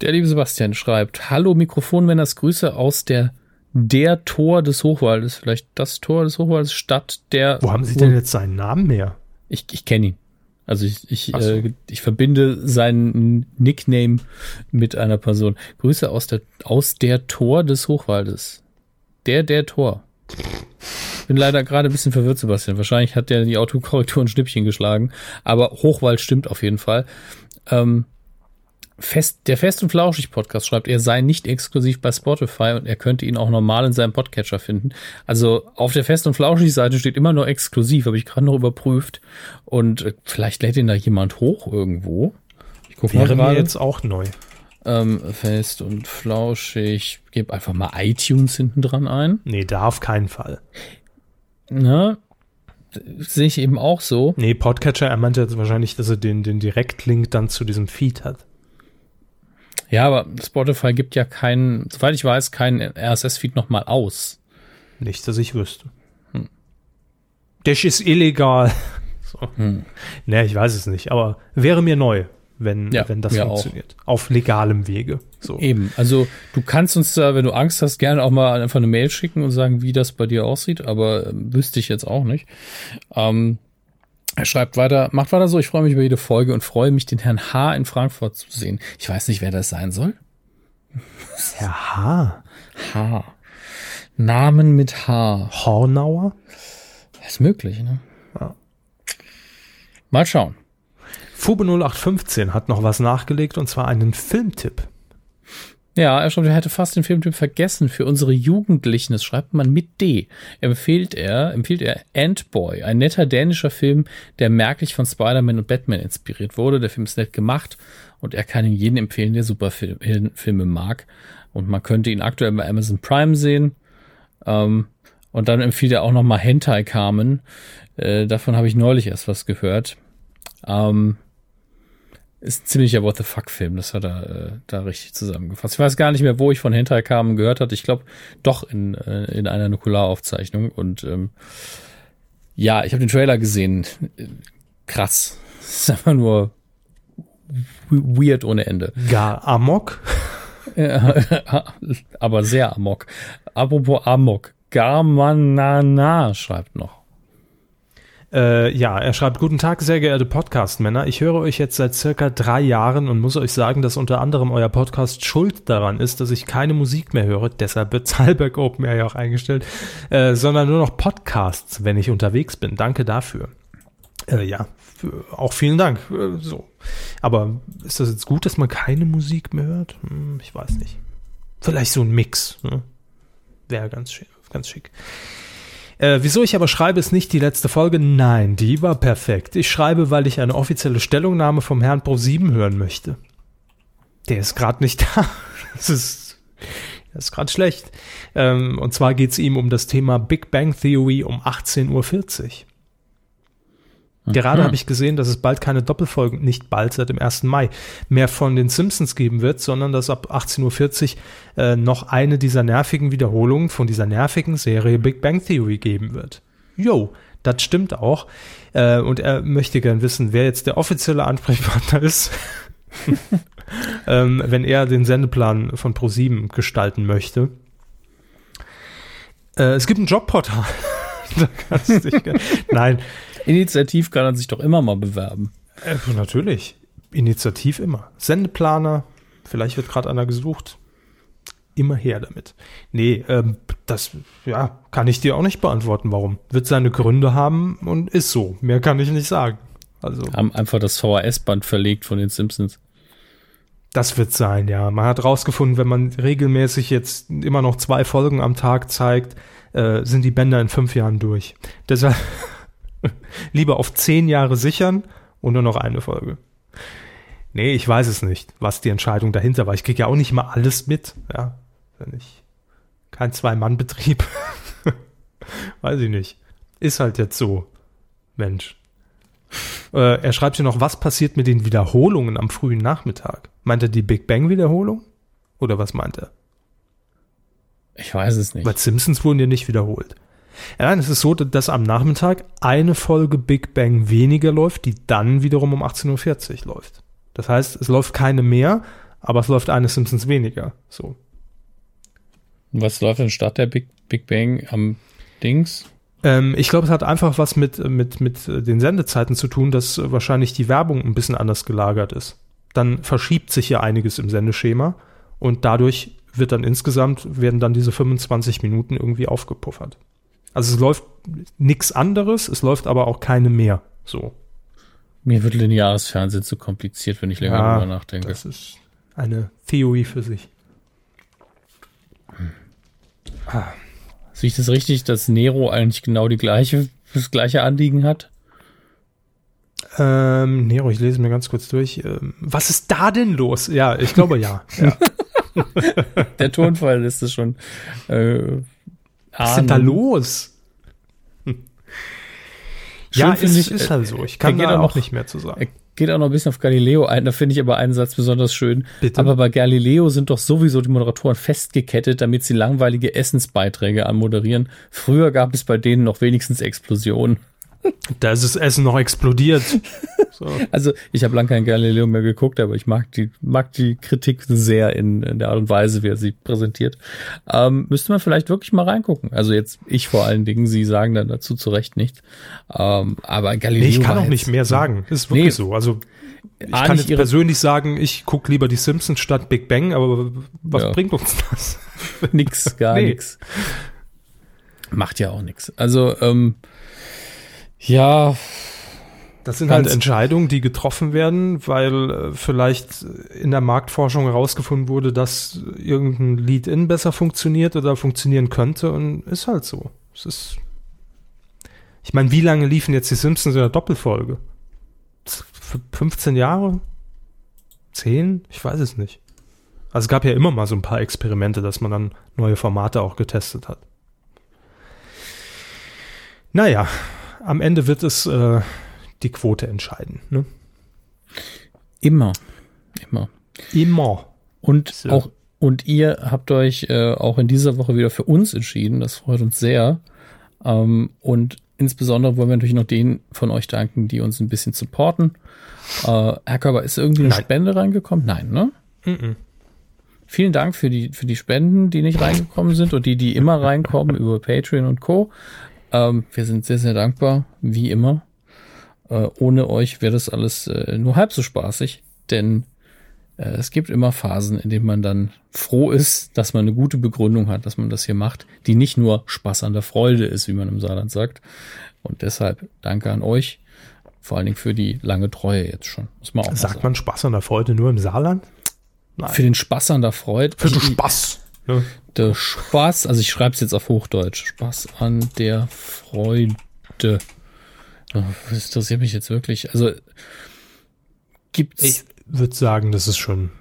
Speaker 2: Der liebe Sebastian schreibt, Hallo Mikrofonmänners Grüße aus der der Tor des Hochwaldes, vielleicht das Tor des Hochwaldes, Stadt der.
Speaker 1: Wo haben Sie denn jetzt seinen Namen her?
Speaker 2: Ich, ich kenne ihn. Also ich, ich,
Speaker 1: so.
Speaker 2: äh, ich verbinde seinen Nickname mit einer Person. Grüße aus der, aus der Tor des Hochwaldes. Der, der Tor. Bin leider gerade ein bisschen verwirrt, Sebastian. Wahrscheinlich hat der die Autokorrektur ein Schnippchen geschlagen. Aber Hochwald stimmt auf jeden Fall. Ähm, Fest, der Fest und Flauschig Podcast schreibt, er sei nicht exklusiv bei Spotify und er könnte ihn auch normal in seinem Podcatcher finden. Also auf der Fest und Flauschig Seite steht immer nur exklusiv, habe ich gerade noch überprüft. Und äh, vielleicht lädt ihn da jemand hoch irgendwo. Ich gucke mal gerade.
Speaker 1: jetzt auch neu.
Speaker 2: Ähm, Fest und Flauschig. Gebe einfach mal iTunes hinten dran ein.
Speaker 1: Nee, da auf keinen Fall.
Speaker 2: Ne? Sehe ich eben auch so.
Speaker 1: Nee, Podcatcher, er meinte jetzt wahrscheinlich, dass er den, den Direktlink dann zu diesem Feed hat.
Speaker 2: Ja, aber Spotify gibt ja keinen, soweit ich weiß, keinen RSS-Feed nochmal aus.
Speaker 1: Nicht, dass ich wüsste. Das ist illegal. So.
Speaker 2: Hm.
Speaker 1: Nee, ich weiß es nicht, aber wäre mir neu, wenn,
Speaker 2: Ja,
Speaker 1: wenn das funktioniert. Auf legalem Wege. So.
Speaker 2: Eben, also du kannst uns da, wenn du Angst hast, gerne auch mal einfach eine Mail schicken und sagen, wie das bei dir aussieht, aber ähm, wüsste ich jetzt auch nicht. Ähm, er schreibt weiter, macht weiter so, ich freue mich über jede Folge und freue mich, den Herrn H. in Frankfurt zu sehen. Ich weiß nicht, wer das sein soll.
Speaker 1: Herr H.
Speaker 2: H. Namen mit H.
Speaker 1: Hornauer?
Speaker 2: Ist möglich, ne?
Speaker 1: Ja.
Speaker 2: Mal schauen.
Speaker 1: Fube 0815 hat noch was nachgelegt und zwar einen Filmtipp.
Speaker 2: Ja, er schreibt, er hätte fast den Filmtipp vergessen für unsere Jugendlichen. Das schreibt man mit D. Empfiehlt er, empfiehlt er Ant-Boy, ein netter dänischer Film, der merklich von Spider-Man und Batman inspiriert wurde. Der Film ist nett gemacht und er kann ihn jeden empfehlen, der Superfilme mag. Und man könnte ihn aktuell bei Amazon Prime sehen. Ähm, und dann empfiehlt er auch noch mal Hentai Carmen. Äh, davon habe ich neulich erst was gehört. Ähm, ist ein ziemlicher What the fuck-Film, das hat er äh, da richtig zusammengefasst. Ich weiß gar nicht mehr, wo ich von Hentai Carmen gehört hatte. Ich glaube, doch in, äh, in einer Nukularaufzeichnung. Und ähm, ja, ich habe den Trailer gesehen. Krass. Das ist einfach nur we- weird ohne Ende.
Speaker 1: Gar Amok?
Speaker 2: Ja, aber sehr amok. Apropos amok. Garmanana schreibt noch.
Speaker 1: Äh, ja, er schreibt, guten Tag, sehr geehrte Podcast-Männer. Ich höre euch jetzt seit circa drei Jahren und muss euch sagen, dass unter anderem euer Podcast schuld daran ist, dass ich keine Musik mehr höre, deshalb wird Zahlberg Open Air ja auch eingestellt, äh, sondern nur noch Podcasts, wenn ich unterwegs bin. Danke dafür. Äh, ja, auch vielen Dank. Äh, so. Aber ist das jetzt gut, dass man keine Musik mehr hört? Hm, ich weiß nicht. Vielleicht so ein Mix. Ne? Wäre ganz. Ganz schick. Äh, wieso ich aber schreibe, ist nicht die letzte Folge. Nein, die war perfekt. Ich schreibe, weil ich eine offizielle Stellungnahme vom Herrn Pro 7 hören möchte. Der ist gerade nicht da. Das ist, das ist gerade schlecht. Ähm, und zwar geht es ihm um das Thema Big Bang Theory um 18.40 Uhr. Gerade
Speaker 2: Mhm.
Speaker 1: habe ich gesehen, dass es bald keine Doppelfolgen, nicht bald, seit dem 1. Mai, mehr von den Simpsons geben wird, sondern dass ab 18.40 Uhr äh, noch eine dieser nervigen Wiederholungen von dieser nervigen Serie Big Bang Theory geben wird. Jo, das stimmt auch. Äh, und er möchte gern wissen, wer jetzt der offizielle Ansprechpartner ist, ähm, wenn er den Sendeplan von Pro7 gestalten möchte. Äh, es gibt ein Jobportal. da kannst du dich, ge- Nein,
Speaker 2: Initiativ kann er sich doch immer mal bewerben.
Speaker 1: äh, natürlich. Initiativ immer. Sendeplaner, vielleicht wird gerade einer gesucht. Immer her damit. Nee, ähm, das ja, kann ich dir auch nicht beantworten, warum. Wird seine Gründe haben und ist so. Mehr kann ich nicht sagen. Also,
Speaker 2: Haben einfach das VHS-Band verlegt von den Simpsons.
Speaker 1: das wird sein, ja. Man hat rausgefunden, wenn man regelmäßig jetzt immer noch zwei Folgen am Tag zeigt, äh, sind die Bänder in fünf Jahren durch. Deshalb lieber auf zehn Jahre sichern Und nur noch eine Folge. Nee, ich weiß es nicht, was die Entscheidung dahinter war. Ich kriege ja auch nicht mal alles mit, ja. Wenn ich kein Zwei-Mann-Betrieb. weiß ich nicht. Ist halt jetzt so. Mensch. Äh, er schreibt hier noch, was passiert mit den Wiederholungen am frühen Nachmittag? Meint er die Big Bang-Wiederholung? Oder was meint er?
Speaker 2: Ich weiß es nicht.
Speaker 1: Weil Simpsons wurden ja nicht wiederholt. Ja, nein, es ist so, dass am Nachmittag eine Folge Big Bang weniger läuft, die dann wiederum um 18.40 Uhr läuft. Das heißt, es läuft keine mehr, aber es läuft eine Simpsons weniger. So.
Speaker 2: Was läuft denn statt der Big, Big Bang am Dings?
Speaker 1: Ähm, ich glaube, es hat einfach was mit, mit, mit den Sendezeiten zu tun, dass wahrscheinlich die Werbung ein bisschen anders gelagert ist. Dann verschiebt sich ja einiges im Sendeschema und dadurch wird dann insgesamt, werden dann diese 25 Minuten irgendwie aufgepuffert. Also es läuft nichts anderes, es läuft aber auch keine mehr. So.
Speaker 2: Mir wird lineares Fernsehen zu kompliziert, wenn ich länger
Speaker 1: Ja,
Speaker 2: darüber nachdenke.
Speaker 1: Das ist eine Theorie für sich.
Speaker 2: Sehe ich das richtig, dass Nero eigentlich genau die gleiche, das gleiche Anliegen hat?
Speaker 1: Ähm, Nero, ich lese mir ganz kurz durch. Ähm, was ist da denn los? Ja, ich glaube ja. ja.
Speaker 2: Der Tonfall ist es schon. Äh,
Speaker 1: Was ist denn da los? Hm. Ja,
Speaker 2: finde
Speaker 1: ist,
Speaker 2: ich,
Speaker 1: ist
Speaker 2: äh,
Speaker 1: halt so. Ich kann
Speaker 2: er geht
Speaker 1: da
Speaker 2: auch noch-
Speaker 1: nicht mehr zu sagen.
Speaker 2: Geht auch noch ein bisschen auf Galileo ein. Da finde ich aber einen Satz besonders schön.
Speaker 1: Bitte?
Speaker 2: Aber bei Galileo sind doch sowieso die Moderatoren festgekettet, damit sie langweilige Essensbeiträge anmoderieren. Früher gab es bei denen noch wenigstens Explosionen.
Speaker 1: Da ist das Essen noch explodiert. So.
Speaker 2: Also ich habe lange kein Galileo mehr geguckt, aber ich mag die, mag die Kritik sehr in, in der Art und Weise, wie er sie präsentiert. Ähm, müsste man vielleicht wirklich mal reingucken. Also jetzt ich vor allen Dingen, Sie sagen dann dazu zu Recht nichts. Ähm, aber Galileo
Speaker 1: Nee, ich kann auch nicht mehr sagen. Ist wirklich
Speaker 2: Nee.
Speaker 1: so. Also ich
Speaker 2: Ah,
Speaker 1: kann jetzt persönlich sagen, ich gucke lieber die Simpsons statt Big Bang, aber was
Speaker 2: Ja.
Speaker 1: bringt uns das?
Speaker 2: Nix, gar
Speaker 1: Nee.
Speaker 2: nix. Macht ja auch nix. Also, ähm, ja,
Speaker 1: Das sind halt Entscheidungen, die getroffen werden, weil äh, vielleicht in der Marktforschung herausgefunden wurde, dass irgendein Lead-In besser funktioniert oder funktionieren könnte und ist halt so. Es ist. Ich meine, wie lange liefen jetzt die Simpsons in der Doppelfolge? Z- f- 15 Jahre? 10? Ich weiß es nicht. Also es gab ja immer mal so ein paar Experimente, dass man dann neue Formate auch getestet hat. Naja, am Ende wird es äh, die Quote entscheiden. Ne?
Speaker 2: immer. Immer.
Speaker 1: Immer.
Speaker 2: Und
Speaker 1: So.
Speaker 2: auch, und ihr habt euch äh, auch in dieser Woche wieder für uns entschieden. Das freut uns sehr. Ähm, und insbesondere wollen wir natürlich noch denen von euch danken, die uns ein bisschen supporten. Äh, Herr Körber, ist irgendwie eine
Speaker 1: Nein.
Speaker 2: Spende reingekommen? Nein, ne?
Speaker 1: Mhm.
Speaker 2: Vielen Dank für die, für die Spenden, die nicht reingekommen sind und die, die immer reinkommen über Patreon und Co. Ähm, wir sind sehr, sehr dankbar, wie immer. Äh, ohne euch wäre das alles äh, nur halb so spaßig, denn äh, es gibt immer Phasen, in denen man dann froh ist, dass man eine gute Begründung hat, dass man das hier macht, die nicht nur Spaß an der Freude ist, wie man im Saarland sagt. Und deshalb danke an euch, vor allen Dingen für die lange Treue jetzt schon. Muss man auch
Speaker 1: Sagt man Spaß an der Freude nur im Saarland? Nein.
Speaker 2: Für den Spaß an der Freude.
Speaker 1: Für den Spaß. Ne?
Speaker 2: Der Spaß, also ich schreibe es jetzt auf Hochdeutsch. Spaß an der Freude. Oh, Das interessiert mich jetzt wirklich. Also gibt's.
Speaker 1: Ich würde sagen, das ist schon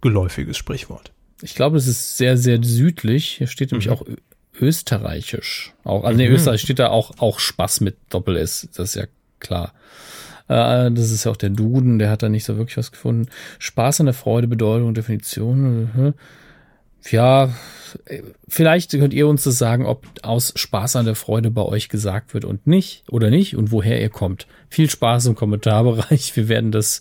Speaker 1: geläufiges Sprichwort.
Speaker 2: Ich glaube, es ist sehr, sehr südlich. Hier steht nämlich
Speaker 1: Mhm.
Speaker 2: auch österreichisch. Auch, also nee,
Speaker 1: Mhm.
Speaker 2: Österreich steht da auch, auch Spaß mit Doppel S. Das ist ja klar. Äh, das ist ja auch der Duden, der hat da nicht so wirklich was gefunden. Spaß an der Freude, Bedeutung, Definition. mhm. Ja, äh, vielleicht könnt ihr uns das sagen, ob aus Spaß an der Freude bei euch gesagt wird und nicht oder nicht und woher ihr kommt. Viel Spaß im Kommentarbereich. Wir werden das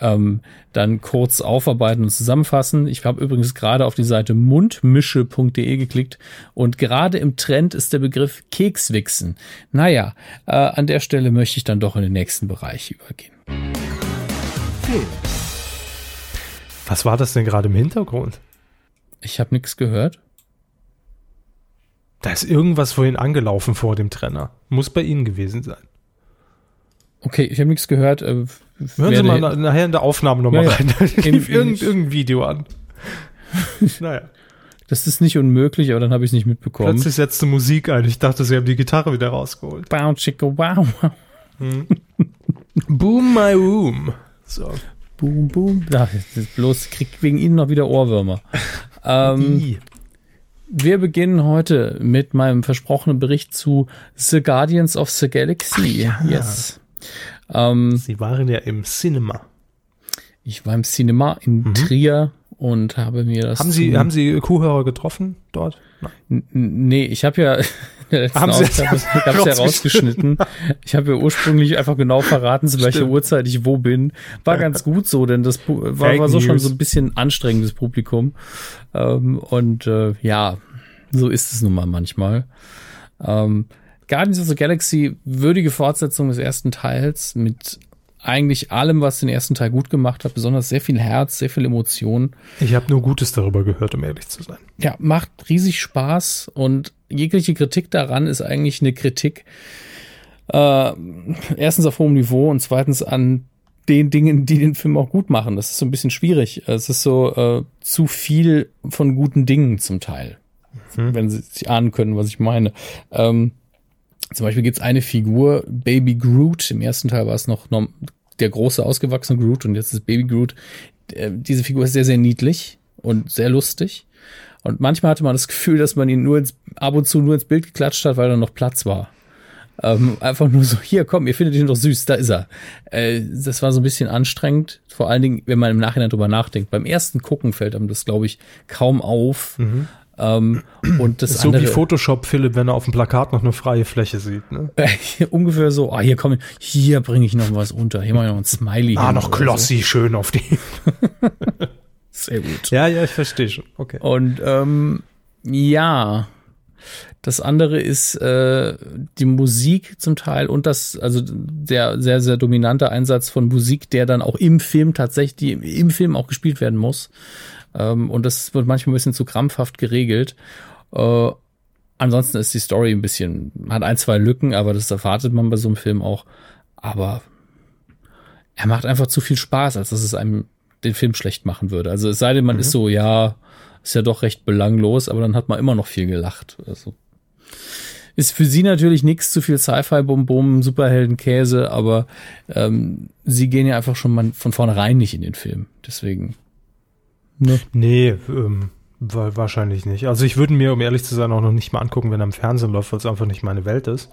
Speaker 2: ähm, dann kurz aufarbeiten und zusammenfassen. Ich habe übrigens gerade auf die Seite mundmische.de geklickt und gerade im Trend ist der Begriff Kekswichsen. Naja, äh, an der Stelle möchte ich dann doch in den nächsten Bereich übergehen.
Speaker 1: Was war das denn gerade im Hintergrund?
Speaker 2: Ich habe nichts gehört.
Speaker 1: Da ist irgendwas vorhin angelaufen vor dem Trenner. Muss bei Ihnen gewesen sein.
Speaker 2: Okay, ich habe nichts gehört. Äh,
Speaker 1: Hören Sie mal na, nachher in der Aufnahme nochmal
Speaker 2: Ja,
Speaker 1: rein. Lief irgend, irgendein Video an. naja.
Speaker 2: Das ist nicht unmöglich, aber dann habe ich es nicht mitbekommen.
Speaker 1: Plötzlich setzte Musik ein. Ich dachte, Sie haben die Gitarre wieder rausgeholt.
Speaker 2: Bow, chicka, wow.
Speaker 1: Boom my womb. So.
Speaker 2: Boom, boom. Ja, bloß kriegt wegen Ihnen noch wieder Ohrwürmer. ähm, wir beginnen heute mit meinem versprochenen Bericht zu The Guardians of the Galaxy. Yes. Ähm,
Speaker 1: Sie waren ja im Cinema.
Speaker 2: ich war im Cinema in Trier und habe mir das.
Speaker 1: Haben Sie, haben Sie Kuhhörer getroffen dort? Nein.
Speaker 2: Nee, ich habe ja
Speaker 1: Haben Sie-
Speaker 2: ich habe ja rausgeschnitten. Ich habe ja ursprünglich einfach genau verraten, zu welcher. Uhrzeit ich wo bin. War ganz gut so, denn das war, war so schon so ein bisschen anstrengendes Publikum. Ähm, und äh, ja, so ist es nun mal manchmal. Ähm, Guardians of the Galaxy, würdige Fortsetzung des ersten Teils mit eigentlich allem, was den ersten Teil gut gemacht hat, besonders sehr viel Herz, sehr viel Emotion.
Speaker 1: Ich habe nur Gutes darüber gehört, um ehrlich zu sein.
Speaker 2: Ja, macht riesig Spaß und jegliche Kritik daran ist eigentlich eine Kritik äh, erstens auf hohem Niveau und zweitens an den Dingen, die den Film auch gut machen. Das ist so ein bisschen schwierig. Es ist so äh, zu viel von guten Dingen zum Teil, wenn Sie sich ahnen können, was ich meine. Ähm, zum Beispiel gibt es eine Figur, Baby Groot. Im ersten Teil war es noch norm- der große, ausgewachsene Groot und jetzt ist Baby Groot. Äh, Diese Figur ist sehr, sehr niedlich und sehr lustig. Und manchmal hatte man das Gefühl, dass man ihn nur ins, ab und zu nur ins Bild geklatscht hat, weil da noch Platz war. Ähm, einfach nur so, hier, komm, ihr findet ihn doch süß, da ist er. Äh, das war so ein bisschen anstrengend, vor allen Dingen, wenn man im Nachhinein drüber nachdenkt. Beim ersten Gucken fällt einem das, glaube ich, kaum auf. Ähm, und das
Speaker 1: So
Speaker 2: andere,
Speaker 1: wie Photoshop Philipp, wenn er auf dem Plakat noch eine freie Fläche sieht. Ne?
Speaker 2: ungefähr so, ah, hier komm, hier bringe ich noch was unter, hier mache ich noch ein Smiley.
Speaker 1: Ah, noch
Speaker 2: oder so.
Speaker 1: Klossi schön auf die.
Speaker 2: Sehr gut.
Speaker 1: Ja, ja, ich verstehe schon. Okay.
Speaker 2: Und ähm, ja, das andere ist äh, die Musik zum Teil und das, also der sehr, sehr dominante Einsatz von Musik, der dann auch im Film tatsächlich, im, im Film auch gespielt werden muss. Ähm, und das wird manchmal ein bisschen zu krampfhaft geregelt. Äh, ansonsten ist die Story ein bisschen, hat ein, zwei Lücken, aber das erwartet man bei so einem Film auch. Aber er macht einfach zu viel Spaß, als dass es einem den Film schlecht machen würde. Also es sei denn, man ist so, ja, ist ja doch recht belanglos, aber dann hat man immer noch viel gelacht. Also ist für sie natürlich nichts zu viel Sci-Fi-Bum-Bum, Superhelden-Käse, aber ähm, sie gehen ja einfach schon mal von vornherein nicht in den Film. Deswegen. Ne?
Speaker 1: Nee, ähm, wa- wahrscheinlich nicht. Also ich würde mir, um ehrlich zu sein, auch noch nicht mal angucken, wenn er im Fernsehen läuft, weil es einfach nicht meine Welt ist.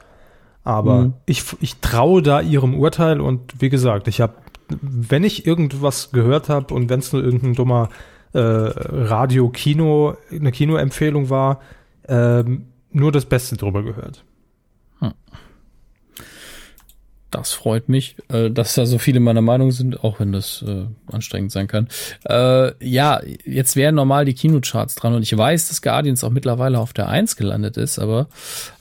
Speaker 1: Aber
Speaker 2: Mhm.
Speaker 1: ich, ich traue da ihrem Urteil und wie gesagt, ich habe, wenn ich irgendwas gehört habe und wenn es nur irgendein dummer äh, Radio-Kino, eine Kinoempfehlung war, ähm, nur das Beste drüber gehört.
Speaker 2: Das freut mich, äh, dass da so viele meiner Meinung sind, auch wenn das äh, anstrengend sein kann. Äh, ja, jetzt wären normal die Kinocharts dran und ich weiß, dass Guardians auch mittlerweile auf der 1 gelandet ist, aber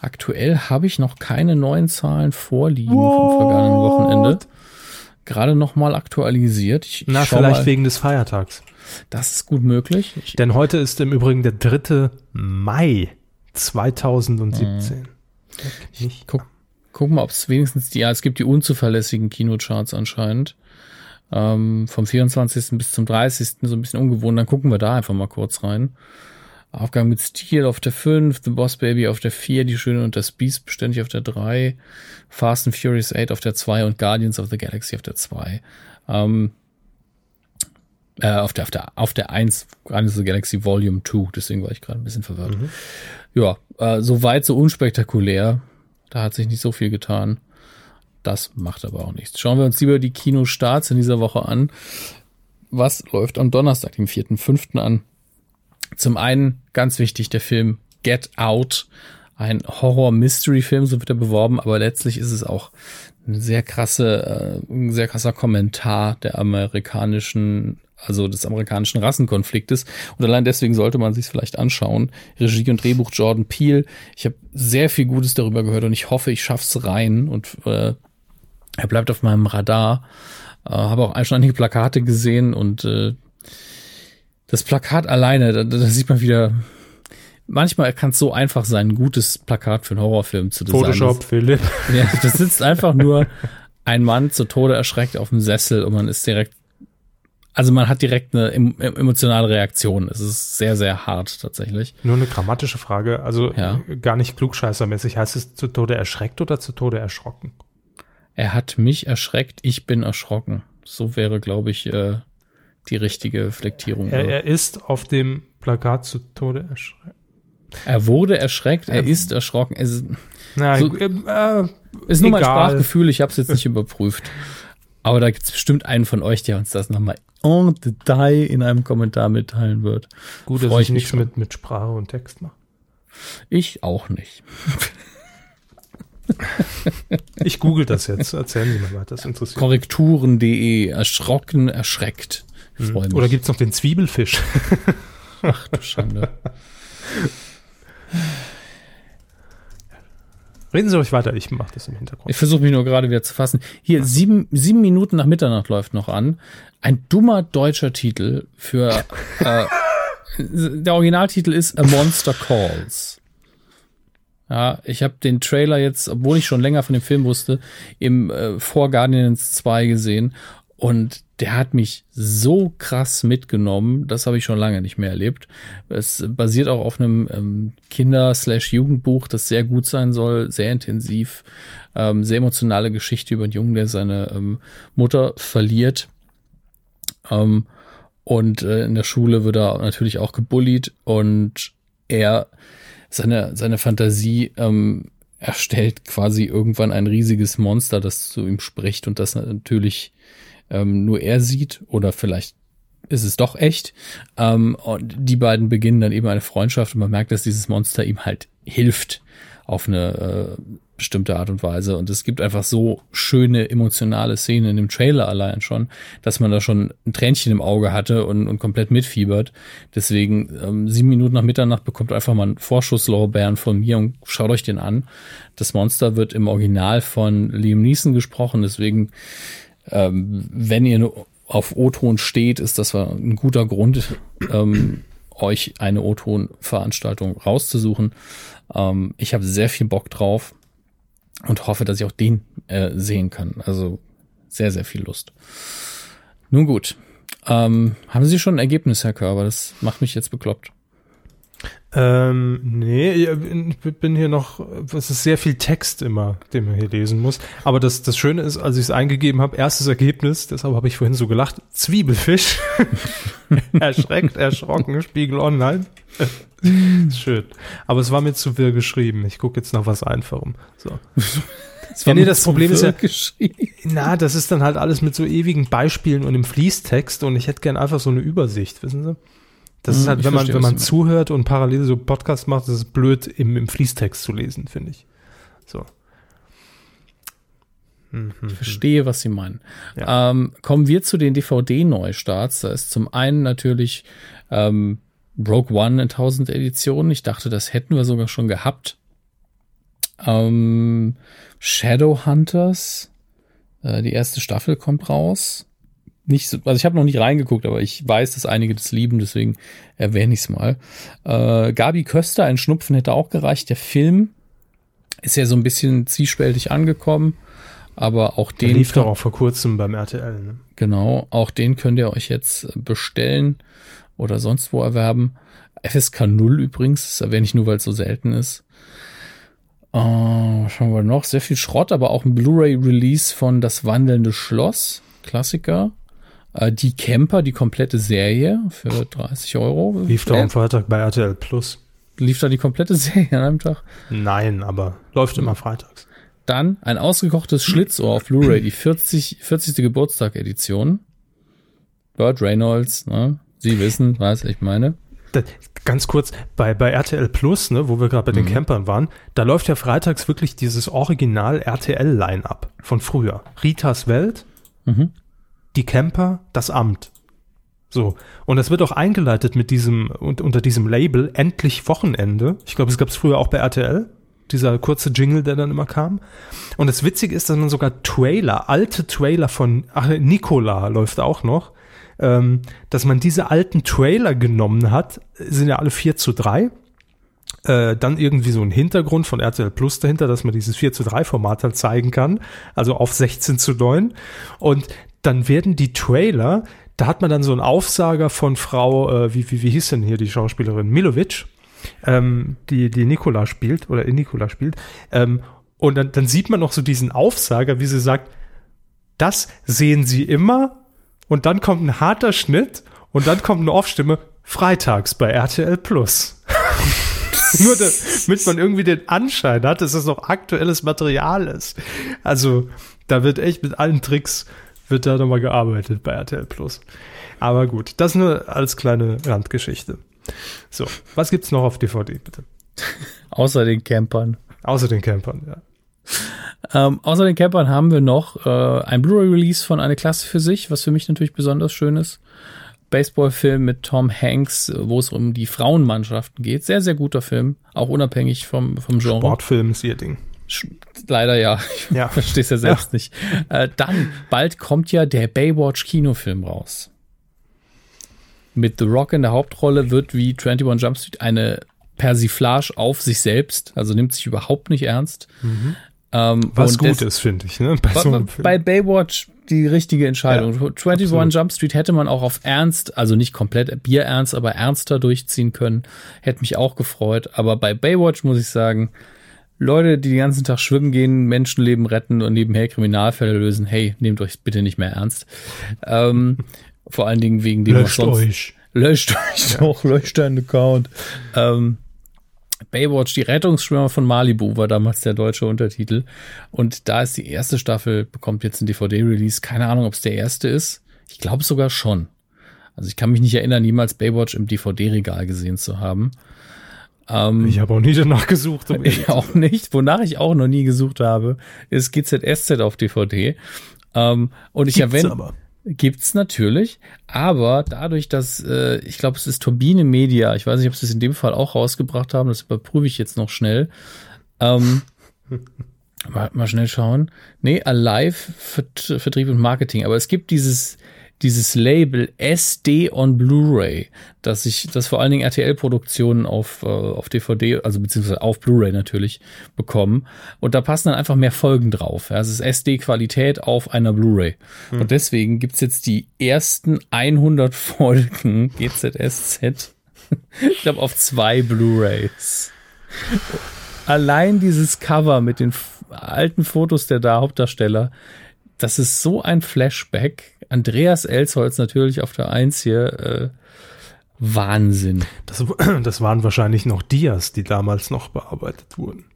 Speaker 2: aktuell habe ich noch keine neuen Zahlen vorliegen vom vergangenen Wochenende. Gerade noch mal aktualisiert. Ich, ich
Speaker 1: Na, vielleicht
Speaker 2: mal.
Speaker 1: wegen des Feiertags.
Speaker 2: Das ist gut möglich. Ich,
Speaker 1: Denn heute ist im Übrigen der 3. Mai 2017. Nicht?
Speaker 2: guck, guck mal, ob es wenigstens die, ja, es gibt die unzuverlässigen Kinocharts anscheinend. Ähm, vom 24. bis zum 30. so ein bisschen ungewohnt. Dann gucken wir da einfach mal kurz rein. Aufgaben mit Stil auf der 5, The Boss Baby auf der 4, Die Schöne und das Beast beständig auf der 3, Fast and Furious 8 auf der 2 und Guardians of the Galaxy auf der 2. Ähm, äh, auf der, auf der, auf der 1, Guardians of the Galaxy Volume 2, deswegen war ich gerade ein bisschen verwirrt. Ja, äh, so weit, so unspektakulär. Da hat sich nicht so viel getan. Das macht aber auch nichts. Schauen wir uns lieber die Kinostarts in dieser Woche an. Was läuft am Donnerstag, dem 4.5. an? Zum einen ganz wichtig der Film Get Out, ein Horror-Mystery-Film, so wird er beworben, aber letztlich ist es auch ein sehr krasse, äh, ein sehr krasser Kommentar der amerikanischen, also des amerikanischen Rassenkonfliktes. Und allein deswegen sollte man sich vielleicht anschauen. Regie und Drehbuch Jordan Peele. Ich habe sehr viel Gutes darüber gehört und ich hoffe, ich schaff's rein und äh, er bleibt auf meinem Radar. Äh, habe auch schon einige Plakate gesehen und äh, das Plakat alleine, da, da sieht man wieder, manchmal kann es so einfach sein, ein gutes Plakat für einen Horrorfilm zu designen.
Speaker 1: Photoshop, Philipp.
Speaker 2: Ja, das sitzt einfach nur ein Mann zu Tode erschreckt auf dem Sessel und man ist direkt, also man hat direkt eine em emotionale Reaktion. Es ist sehr, sehr hart tatsächlich.
Speaker 1: Nur eine grammatische Frage, also
Speaker 2: Ja.
Speaker 1: gar nicht klugscheißermäßig. Heißt es zu Tode erschreckt oder zu Tode erschrocken?
Speaker 2: Er hat mich erschreckt, ich bin erschrocken. So wäre, glaube ich, äh, die richtige Flektierung.
Speaker 1: Er, er ist auf dem Plakat zu Tode erschreckt.
Speaker 2: Er wurde erschreckt, er ist erschrocken. Es
Speaker 1: Na,
Speaker 2: So-
Speaker 1: äh, äh,
Speaker 2: ist nur mein. Sprachgefühl, ich habe es jetzt nicht überprüft. Aber da gibt es bestimmt einen von euch, der uns das nochmal en Detail in einem Kommentar mitteilen wird.
Speaker 1: gut, dass
Speaker 2: Freu
Speaker 1: ich
Speaker 2: ich
Speaker 1: nichts mit, mit Sprache und Text mache.
Speaker 2: Ich auch nicht.
Speaker 1: Ich google das jetzt. Erzählen Sie mal weiter, das interessiert.
Speaker 2: Korrekturen.de, erschrocken, erschreckt. Ich mich.
Speaker 1: Oder gibt's noch den Zwiebelfisch?
Speaker 2: Ach du Schande.
Speaker 1: Reden Sie euch weiter, ich mache das im Hintergrund.
Speaker 2: Ich versuche mich nur gerade wieder zu fassen. Hier, sieben, sieben Minuten nach Mitternacht läuft noch an. Ein dummer deutscher Titel für äh, der Originaltitel ist A Monster Calls. Ja, ich habe den Trailer jetzt, obwohl ich schon länger von dem Film wusste, im äh, vor Guardians 2 gesehen und der hat mich so krass mitgenommen, das habe ich schon lange nicht mehr erlebt. Es basiert auch auf einem ähm, Kinder-Jugendbuch, das sehr gut sein soll, sehr intensiv, ähm, sehr emotionale Geschichte über einen Jungen, der seine ähm, Mutter verliert. Ähm, und äh, in der Schule wird er natürlich auch gebullied und er, seine, seine Fantasie ähm, erstellt quasi irgendwann ein riesiges Monster, das zu ihm spricht und das natürlich ähm, nur er sieht oder vielleicht ist es doch echt. Ähm, und die beiden beginnen dann eben eine Freundschaft und man merkt, dass dieses Monster ihm halt hilft auf eine äh, bestimmte Art und Weise. Und es gibt einfach so schöne emotionale Szenen in dem Trailer allein schon, dass man da schon ein Tränchen im Auge hatte und, und komplett mitfiebert. Deswegen ähm, sieben Minuten nach Mitternacht bekommt einfach mal einen Vorschusslorbeeren von mir und schaut euch den an. Das Monster wird im Original von Liam Neeson gesprochen, deswegen ähm, wenn ihr auf O-Ton steht, ist das ein guter Grund, ähm, euch eine O-Ton-Veranstaltung rauszusuchen. Ähm, ich habe sehr viel Bock drauf und hoffe, dass ich auch den äh, sehen kann. Also sehr, sehr viel Lust. Nun gut. Ähm, haben Sie schon ein Ergebnis, Herr Körber? Das macht mich jetzt bekloppt.
Speaker 1: Ähm, nee, ich bin hier noch, es ist sehr viel Text immer, den man hier lesen muss. Aber das, das Schöne ist, als ich es eingegeben habe, erstes Ergebnis, deshalb habe ich vorhin so gelacht, Zwiebelfisch. Erschreckt, erschrocken, Spiegel Online. Schön. Aber es war mir zu wirr geschrieben. Ich gucke jetzt nach was Einfachem. So.
Speaker 2: Das
Speaker 1: Ja, nee,
Speaker 2: mir
Speaker 1: das Problem ist ja-. Na, das ist dann halt alles mit so ewigen Beispielen und im Fließtext und ich hätte gern einfach so eine Übersicht, wissen Sie? Das ist
Speaker 2: Hm,
Speaker 1: halt,
Speaker 2: ich
Speaker 1: wenn man, wenn man zuhört und parallel so Podcast macht, das ist blöd, im, im Fließtext zu lesen, finde ich. So. Mhm.
Speaker 2: Ich verstehe, was Sie meinen.
Speaker 1: Ja.
Speaker 2: Ähm, kommen wir zu den DVD-Neustarts. Da ist zum einen natürlich ähm, Rogue One in 1000 Editionen. Ich dachte, das hätten wir sogar schon gehabt. Ähm, Shadowhunters. Äh, die erste Staffel kommt raus. Nicht so, also ich habe noch nicht reingeguckt, aber ich weiß, dass einige das lieben, deswegen erwähne ich es mal. Äh, Gabi Köster, ein Schnupfen hätte auch gereicht. Der Film ist ja so ein bisschen zwiespältig angekommen, aber auch
Speaker 1: Der
Speaker 2: den
Speaker 1: lief doch auch vor kurzem beim RTL. Ne?
Speaker 2: Genau, auch den könnt ihr euch jetzt bestellen oder sonst wo erwerben. FSK 0 übrigens, das erwähne ich nur, weil es so selten ist. Äh, schauen wir noch, sehr viel Schrott, aber auch ein Blu-ray-Release von Das wandelnde Schloss, Klassiker. Äh, die Camper, die komplette Serie für 30 Euro.
Speaker 1: Lief doch
Speaker 2: Äh,
Speaker 1: am Freitag bei RTL Plus.
Speaker 2: lief da die komplette Serie an einem Tag.
Speaker 1: Nein, aber läuft immer freitags.
Speaker 2: Dann ein ausgekochtes Schlitzohr auf Blu-ray, die 40, 40. Geburtstag-Edition. Burt Reynolds, ne? Sie wissen, was ich meine.
Speaker 1: Da, ganz kurz, bei, bei RTL Plus, ne, wo wir gerade bei den
Speaker 2: Mhm.
Speaker 1: Campern waren, da läuft ja freitags wirklich dieses Original RTL-Line-Up von früher. Ritas Welt,
Speaker 2: Mhm.
Speaker 1: Die Camper, das Amt. So. Und das wird auch eingeleitet mit diesem, und, unter diesem Label Endlich Wochenende. Ich glaube, es gab es früher auch bei RTL. Dieser kurze Jingle, der dann immer kam. Und das Witzige ist, dass man sogar Trailer, alte Trailer von, ach, Nicola läuft auch noch, ähm, dass man diese alten Trailer genommen hat, sind ja alle 4 zu 3. Äh, dann irgendwie so ein Hintergrund von RTL Plus dahinter, dass man dieses 4 zu 3 Format halt zeigen kann, also auf 16 zu 9. Und dann werden die Trailer, da hat man dann so einen Aufsager von Frau, äh, wie, wie, wie hieß denn hier die Schauspielerin? Milovic, ähm, die, die Nikola spielt oder in Nikola spielt. Ähm, Und dann, dann sieht man noch so diesen Aufsager, wie sie sagt, das sehen sie immer und dann kommt ein harter Schnitt und dann kommt eine Off-Stimme, freitags bei RTL Plus. Nur damit man irgendwie den Anschein hat, dass es noch aktuelles Material ist. Also, da wird echt mit allen Tricks wird da nochmal gearbeitet bei RTL Plus. Aber gut, das nur als kleine Randgeschichte. So, was gibt's noch auf DVD, bitte?
Speaker 2: Außer den Campern.
Speaker 1: Außer den Campern, ja.
Speaker 2: Ähm, außer den Campern haben wir noch äh, ein Blu-ray-Release von Eine Klasse für sich, was für mich natürlich besonders schön ist. Baseballfilm mit Tom Hanks, wo es um die Frauenmannschaften geht. Sehr, sehr guter Film, auch unabhängig vom, vom Genre.
Speaker 1: Sportfilm ist ihr Ding.
Speaker 2: Leider ja. Ich
Speaker 1: Ja.
Speaker 2: verstehe es ja selbst
Speaker 1: Ja.
Speaker 2: nicht. Äh, dann, bald kommt ja der Baywatch-Kinofilm raus. Mit The Rock in der Hauptrolle wird wie 21 Jump Street eine Persiflage auf sich selbst, also nimmt sich überhaupt nicht ernst. Ähm,
Speaker 1: Was gut ist, finde ich, ne? Bei so
Speaker 2: bei Baywatch die richtige Entscheidung.
Speaker 1: Ja,
Speaker 2: 21
Speaker 1: absolut.
Speaker 2: Jump Street hätte man auch auf Ernst, also nicht komplett bierernst, aber ernster durchziehen können. Hätte mich auch gefreut. Aber bei Baywatch muss ich sagen, Leute, die den ganzen Tag schwimmen gehen, Menschenleben retten und nebenher Kriminalfälle lösen, hey, nehmt euch bitte nicht mehr ernst. Ähm, vor allen Dingen wegen dem, was
Speaker 1: Löscht
Speaker 2: sonst
Speaker 1: euch.
Speaker 2: Löscht euch doch, löscht deinen Account. Ähm, Baywatch, die Rettungsschwimmer von Malibu war damals der deutsche Untertitel. Und da ist die erste Staffel, bekommt jetzt ein DVD-Release. Keine Ahnung, ob es der erste ist. Ich glaube sogar schon. Also ich kann mich nicht erinnern, jemals Baywatch im DVD-Regal gesehen zu haben. Ähm,
Speaker 1: Ich habe auch nie danach gesucht. Um
Speaker 2: ich auch nicht. Wonach ich auch noch nie gesucht habe, ist GZSZ auf DVD. Ähm, und ich erwähne,
Speaker 1: aber.
Speaker 2: Gibt's natürlich, aber dadurch, dass äh, ich glaube, es ist Turbine Media, ich weiß nicht, ob sie es in dem Fall auch rausgebracht haben, das überprüfe ich jetzt noch schnell. Ähm, mal, mal schnell schauen. Nee, Alive Vert Vertrieb und Marketing, aber es gibt dieses dieses Label SD on Blu-ray, dass ich, das vor allen Dingen RTL-Produktionen auf, äh, auf DVD, also beziehungsweise auf Blu-ray natürlich bekommen. Und da passen dann einfach mehr Folgen drauf. Ja, es ist SD-Qualität auf einer Blu-ray. Und deswegen gibt's jetzt die ersten 100 Folgen GZSZ, ich glaube, auf zwei Blu-rays. Allein dieses Cover mit den alten Fotos der da Hauptdarsteller, das ist so ein Flashback. Andreas Elsholz natürlich auf der Eins hier. Äh, Wahnsinn.
Speaker 1: Das, das waren wahrscheinlich noch Dias, die damals noch bearbeitet wurden.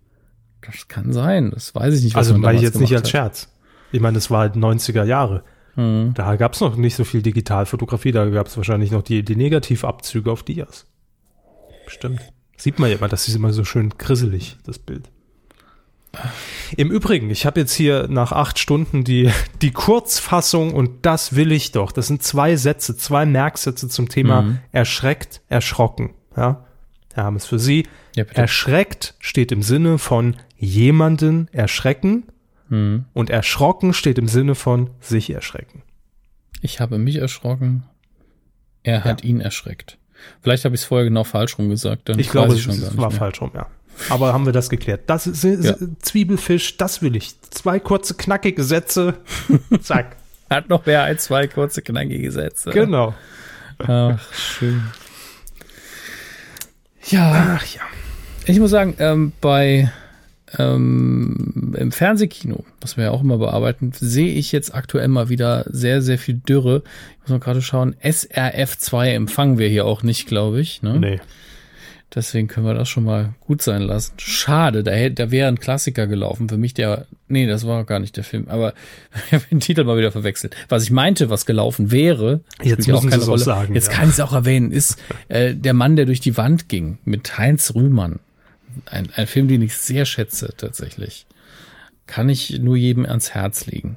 Speaker 2: Das kann sein. Das weiß ich nicht.
Speaker 1: Also meine ich jetzt nicht als Scherz. Ich meine, das war halt 90er Jahre.
Speaker 2: Mhm.
Speaker 1: Da gab es noch nicht so viel Digitalfotografie, da gab es wahrscheinlich noch die, die Negativabzüge auf Dias. Bestimmt. Sieht man ja immer, das ist immer so schön grisselig, das Bild. Im Übrigen, ich habe jetzt hier nach acht Stunden die, die Kurzfassung und das will ich doch. Das sind zwei Sätze, zwei Merksätze zum Thema
Speaker 2: Mhm.
Speaker 1: erschreckt, erschrocken. Ja, wir haben es für Sie.
Speaker 2: Ja.
Speaker 1: Erschreckt steht im Sinne von jemanden erschrecken
Speaker 2: Mhm.
Speaker 1: und erschrocken steht im Sinne von sich erschrecken.
Speaker 2: Ich habe mich erschrocken. Er hat ihn erschreckt. Vielleicht habe ich es vorher genau falsch rum gesagt.
Speaker 1: Ich glaube,
Speaker 2: ich
Speaker 1: es es war falsch rum, ja. Aber haben wir das geklärt. Das ist, ist
Speaker 2: Ja.
Speaker 1: Zwiebelfisch, das will ich. Zwei kurze, knackige Sätze. Zack.
Speaker 2: Hat noch mehr als zwei kurze, knackige Sätze.
Speaker 1: genau.
Speaker 2: Ach, schön. Ja,
Speaker 1: Ach ja.
Speaker 2: ich muss sagen, ähm, bei ähm, im Fernsehkino, was wir ja auch immer bearbeiten, sehe ich jetzt aktuell mal wieder sehr, sehr viel Dürre. Ich muss mal gerade schauen. SRF2 empfangen wir hier auch nicht, glaube ich. Ne?
Speaker 1: Nee.
Speaker 2: Deswegen können wir das schon mal gut sein lassen. Schade, da, hätte- da wäre ein Klassiker gelaufen. Für mich der, nee, das war gar nicht der Film, aber ich habe den Titel mal wieder verwechselt. Was ich meinte, was gelaufen wäre,
Speaker 1: Jetzt müssen Sie es auch sagen,
Speaker 2: Jetzt
Speaker 1: ja.
Speaker 2: kann ich es auch erwähnen, ist äh, Der Mann, der durch die Wand ging, mit Heinz Rühmann. Ein, ein Film, den ich sehr schätze, tatsächlich. Kann ich nur jedem ans Herz legen.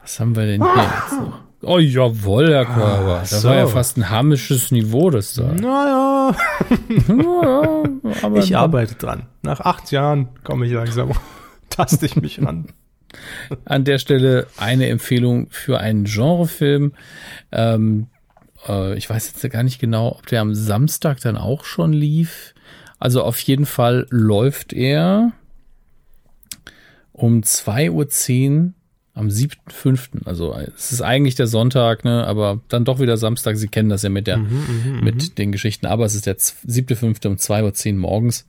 Speaker 2: Was haben wir denn hier jetzt noch? Oh, jawohl, Herr Körber. Das
Speaker 1: so.
Speaker 2: war ja fast ein hamisches Niveau, das da.
Speaker 1: Naja,
Speaker 2: Ja, aber
Speaker 1: ich arbeite dran. Nach acht Jahren komme ich langsam, taste ich mich ran.
Speaker 2: an der Stelle eine Empfehlung für einen Genrefilm. Ähm, äh, ich weiß jetzt gar nicht genau, ob der am Samstag dann auch schon lief. Also auf jeden Fall läuft er um 2.10 Uhr am 7.5. Also es ist eigentlich der Sonntag, ne, aber dann doch wieder Samstag. Sie kennen das ja mit der, mit den Geschichten. Aber es ist der 7.5. um 2.10 Uhr morgens.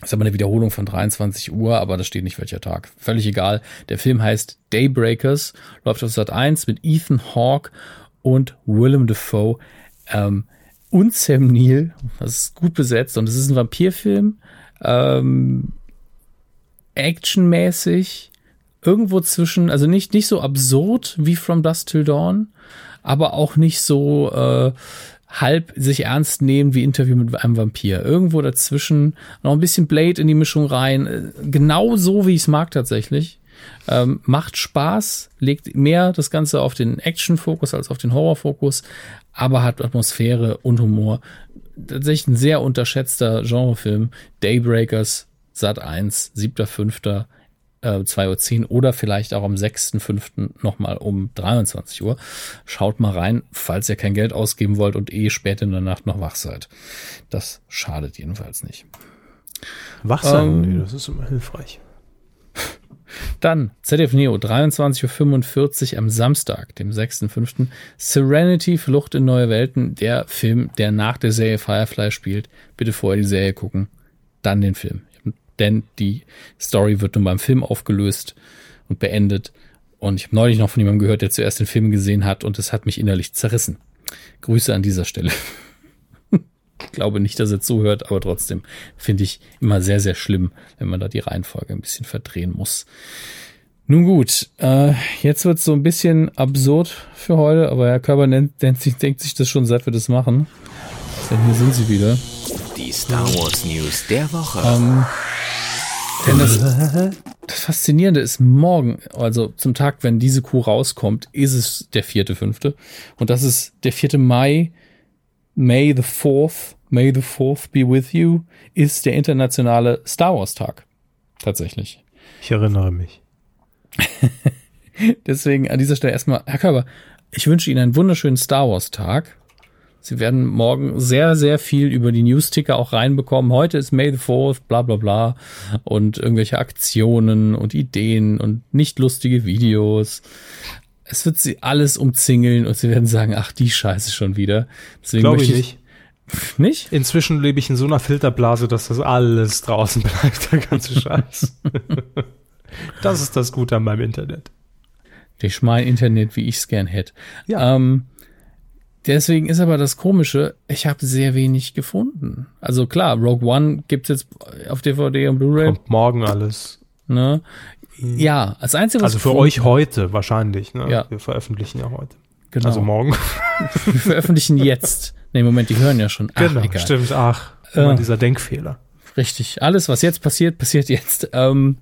Speaker 2: Das ist aber eine Wiederholung von 23 Uhr, aber da steht nicht welcher Tag. Völlig egal. Der Film heißt Daybreakers, läuft auf Sat 1 mit Ethan Hawke und Willem Dafoe ähm, und Sam Neill. Das ist gut besetzt und es ist ein Vampirfilm. Ähm, actionmäßig. Irgendwo zwischen, also nicht, nicht so absurd wie From Dusk Till Dawn, aber auch nicht so äh, halb sich ernst nehmen wie Interview mit einem Vampir. Irgendwo dazwischen noch ein bisschen Blade in die Mischung rein. Äh, genau so, wie ich es mag tatsächlich. Ähm, macht Spaß, legt mehr das Ganze auf den Action-Fokus als auf den Horror-Fokus, aber hat Atmosphäre und Humor. Tatsächlich ein sehr unterschätzter Genrefilm. Daybreakers, Sat 1, 7.5 äh, 2.10 Uhr oder vielleicht auch am 6.5. nochmal um 23 Uhr. Schaut mal rein, falls ihr kein Geld ausgeben wollt und eh spät in der Nacht noch wach seid. Das schadet jedenfalls nicht.
Speaker 1: Wach sein, ähm, nee, das ist immer hilfreich.
Speaker 2: Dann ZDF Neo, 23.45 Uhr am Samstag, dem 6.5. Serenity, Flucht in neue Welten, der Film, der nach der Serie Firefly spielt. Bitte vorher die Serie gucken, dann den Film denn die Story wird nun beim Film aufgelöst und beendet. Und ich habe neulich noch von jemandem gehört, der zuerst den Film gesehen hat und es hat mich innerlich zerrissen. Grüße an dieser Stelle. ich glaube nicht, dass er zuhört, aber trotzdem finde ich immer sehr, sehr schlimm, wenn man da die Reihenfolge ein bisschen verdrehen muss. Nun gut, äh, jetzt wird es so ein bisschen absurd für heute, aber Herr Körber nennt, nennt sich, denkt sich das schon, seit wir das machen. Denn hier sind sie wieder.
Speaker 3: Die Star Wars News der Woche.
Speaker 2: Ähm, denn das, das Faszinierende ist, morgen, also zum Tag, wenn diese Kuh rauskommt, ist es der vierte, fünfte. Und das ist der vierte Mai. May the 4th, May the 4th be with you, ist der internationale Star Wars Tag. Tatsächlich.
Speaker 1: Ich erinnere mich.
Speaker 2: Deswegen an dieser Stelle erstmal, Herr Körber, ich wünsche Ihnen einen wunderschönen Star Wars Tag. Sie werden morgen sehr, sehr viel über die News-Ticker auch reinbekommen. Heute ist May the 4th, bla bla bla. Und irgendwelche Aktionen und Ideen und nicht lustige Videos. Es wird sie alles umzingeln und sie werden sagen, ach, die Scheiße schon wieder.
Speaker 1: Deswegen Glaube ich nicht.
Speaker 2: Nicht?
Speaker 1: Inzwischen lebe ich in so einer Filterblase, dass das alles draußen bleibt, der ganze Scheiß. das ist das Gute an meinem Internet.
Speaker 2: Ich mein Internet, wie ich es gern hätte.
Speaker 1: Ja.
Speaker 2: Ähm, Deswegen ist aber das Komische, ich habe sehr wenig gefunden. Also klar, Rogue One gibt's jetzt auf DVD und Blu-ray.
Speaker 1: Kommt morgen alles.
Speaker 2: Ne? Ja, als einzige
Speaker 1: was Also für euch heute wahrscheinlich, ne?
Speaker 2: Ja.
Speaker 1: Wir veröffentlichen ja heute.
Speaker 2: Genau.
Speaker 1: Also morgen.
Speaker 2: Wir veröffentlichen jetzt. Nee, Moment, die hören ja schon.
Speaker 1: Ach, genau, egal. stimmt. Ach, immer äh, dieser Denkfehler.
Speaker 2: Richtig. Alles, was jetzt passiert, passiert jetzt. Ähm,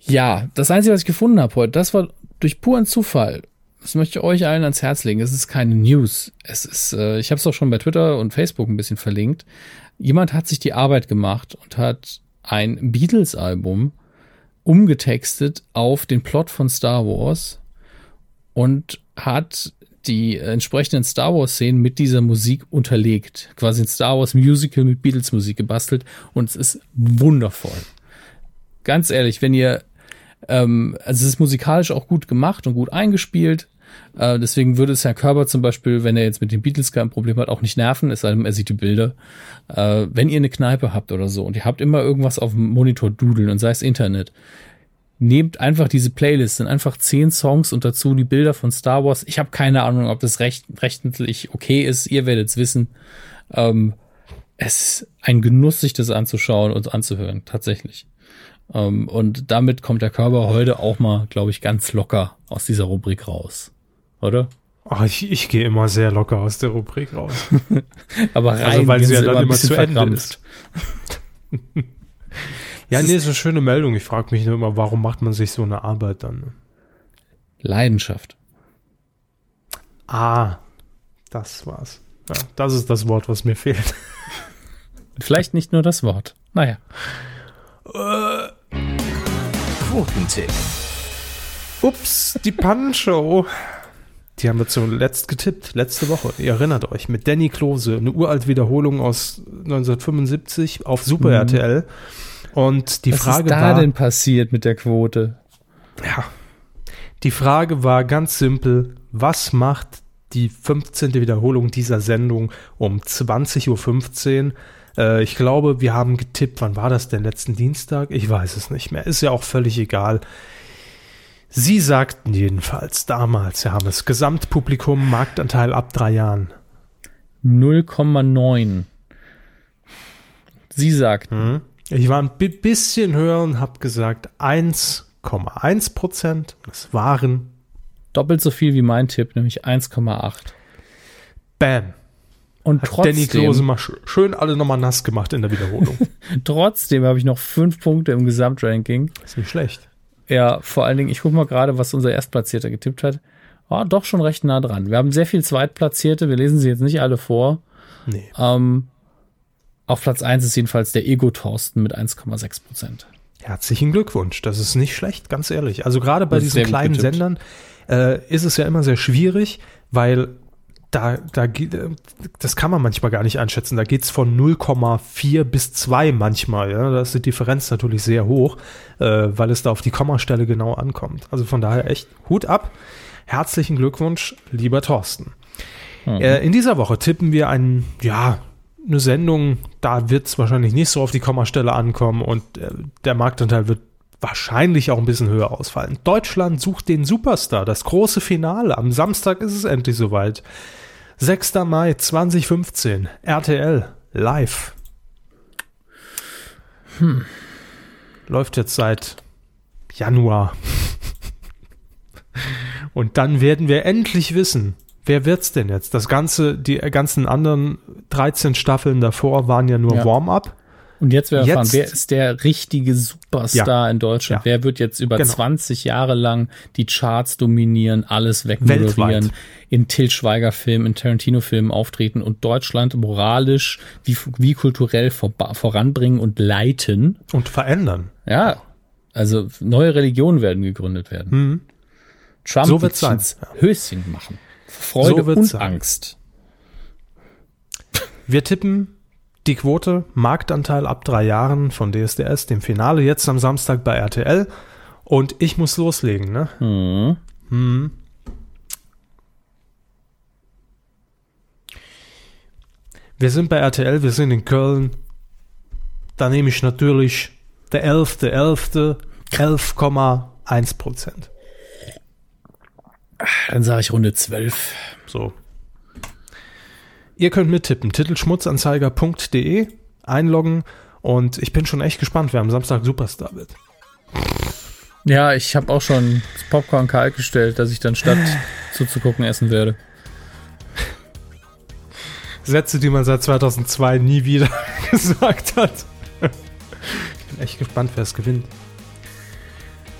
Speaker 2: ja, das Einzige, was ich gefunden habe heute, das war durch puren Zufall das möchte ich euch allen ans Herz legen. Es ist keine News. Es ist, äh, ich habe es auch schon bei Twitter und Facebook ein bisschen verlinkt. Jemand hat sich die Arbeit gemacht und hat ein Beatles-Album umgetextet auf den Plot von Star Wars und hat die entsprechenden Star Wars Szenen mit dieser Musik unterlegt. Quasi ein Star Wars Musical mit Beatles Musik gebastelt und es ist wundervoll. Ganz ehrlich, wenn ihr ähm, also es ist musikalisch auch gut gemacht und gut eingespielt. Äh, deswegen würde es Herr Körber zum Beispiel, wenn er jetzt mit den Beatles kein Problem hat, auch nicht nerven, es sei denn, er sieht die Bilder. Äh, wenn ihr eine Kneipe habt oder so und ihr habt immer irgendwas auf dem Monitor dudeln und sei es Internet, nehmt einfach diese Playlist, sind einfach zehn Songs und dazu die Bilder von Star Wars. Ich habe keine Ahnung, ob das recht, rechtlich okay ist. Ihr werdet es wissen. Ähm, es ist ein Genuss, sich das anzuschauen und anzuhören, tatsächlich. Ähm, und damit kommt der Körper heute auch mal, glaube ich, ganz locker aus dieser Rubrik raus oder?
Speaker 1: Ach, ich, ich gehe immer sehr locker aus der Rubrik raus.
Speaker 2: Aber rein, also, weil sie ja dann immer zu Ende
Speaker 1: ist. ja, nee, ist eine schöne Meldung. Ich frage mich nur immer, warum macht man sich so eine Arbeit dann?
Speaker 2: Leidenschaft.
Speaker 1: Ah, das war's. Ja, das ist das Wort, was mir fehlt.
Speaker 2: Vielleicht nicht nur das Wort. Naja.
Speaker 3: Äh. Quotentipp.
Speaker 1: Ups, die Pannenshow. Die haben wir zuletzt getippt, letzte Woche. Ihr erinnert euch, mit Danny Klose, eine uralt Wiederholung aus 1975 auf Super mhm. RTL. Und die
Speaker 2: Was
Speaker 1: Frage
Speaker 2: ist da war, denn passiert mit der Quote?
Speaker 1: Ja. Die Frage war ganz simpel, was macht die 15. Wiederholung dieser Sendung um 20.15 Uhr Äh, ich glaube, wir haben getippt, wann war das denn? Letzten Dienstag? Ich weiß es nicht mehr. Ist ja auch völlig egal. Sie sagten jedenfalls damals, Herr Hammes, Gesamtpublikum, Marktanteil ab drei Jahren.
Speaker 2: 0,9. Sie sagten.
Speaker 1: Hm. Ich war ein bisschen höher und habe gesagt 1,1 Prozent. Es waren
Speaker 2: doppelt so viel wie mein Tipp, nämlich 1,8.
Speaker 1: Bam.
Speaker 2: Und
Speaker 1: Hat
Speaker 2: trotzdem,
Speaker 1: Danny Klose mal sch- schön alle nochmal nass gemacht in der Wiederholung.
Speaker 2: trotzdem habe ich noch fünf Punkte im Gesamtranking.
Speaker 1: ist nicht schlecht.
Speaker 2: Ja, vor allen Dingen, ich gucke mal gerade, was unser Erstplatzierter getippt hat. War doch schon recht nah dran. Wir haben sehr viel Zweitplatzierte. Wir lesen sie jetzt nicht alle vor.
Speaker 1: Nee.
Speaker 2: Ähm, auf Platz 1 ist jedenfalls der Ego-Torsten mit 1,6 Prozent.
Speaker 1: Herzlichen Glückwunsch. Das ist nicht schlecht, ganz ehrlich. Also gerade bei diesen kleinen. Sendern äh, ist es ja immer sehr schwierig, weil da, da geht, das kann man manchmal gar nicht einschätzen. Da geht's von 0,4 bis 2 manchmal. Ja? Da ist die Differenz natürlich sehr hoch, äh, weil es da auf die Kommastelle genau ankommt. Also von daher echt Hut ab. Herzlichen Glückwunsch, lieber Thorsten. Äh, in dieser Woche tippen wir ein, ja, eine Sendung, da wird es wahrscheinlich nicht so auf die Kommastelle ankommen und äh, der Marktanteil wird wahrscheinlich auch ein bisschen höher ausfallen. Deutschland sucht den Superstar, das große Finale. Am Samstag ist es endlich soweit. 6. Mai 2015, RTL, live. Läuft jetzt seit Januar. Und dann werden wir endlich wissen, wer wird's denn jetzt? Das ganze, die ganzen anderen 13 Staffeln davor waren ja nur
Speaker 2: Ja.
Speaker 1: Warm-up.
Speaker 2: Und jetzt werden wir erfahren,
Speaker 1: Jetzt-
Speaker 2: wer ist der richtige Superstar in Deutschland?
Speaker 1: Ja.
Speaker 2: Wer wird jetzt über
Speaker 1: Genau.
Speaker 2: 20 Jahre lang die Charts dominieren, alles wegmoderieren, in Til Schweiger-Filmen, in Tarantino-Filmen auftreten und Deutschland moralisch wie, wie kulturell vor, voranbringen und leiten?
Speaker 1: Und verändern.
Speaker 2: Ja, also neue Religionen werden gegründet werden. Trump
Speaker 1: Hm. So
Speaker 2: wird
Speaker 1: sein.
Speaker 2: Höschen machen. Freude
Speaker 1: So
Speaker 2: und
Speaker 1: sein.
Speaker 2: Angst.
Speaker 1: Wir tippen die Quote Marktanteil ab drei Jahren von DSDS, dem Finale jetzt am Samstag bei RTL. Und ich muss loslegen, ne?
Speaker 2: Hm.
Speaker 1: Hm. Wir sind bei RTL, wir sind in Köln. Da nehme ich natürlich der 11.11. 11,1 Prozent.
Speaker 2: Dann sage ich Runde 12.
Speaker 1: So. Ihr könnt mittippen. Titelschmutzanzeiger.de einloggen und ich bin schon echt gespannt, wer am Samstag Superstar wird.
Speaker 2: Ja, ich habe auch schon das Popcorn kalt gestellt, dass ich dann statt zuzugucken essen werde.
Speaker 1: Sätze, die man seit 2002 nie wieder gesagt hat. Ich bin echt gespannt, wer es gewinnt.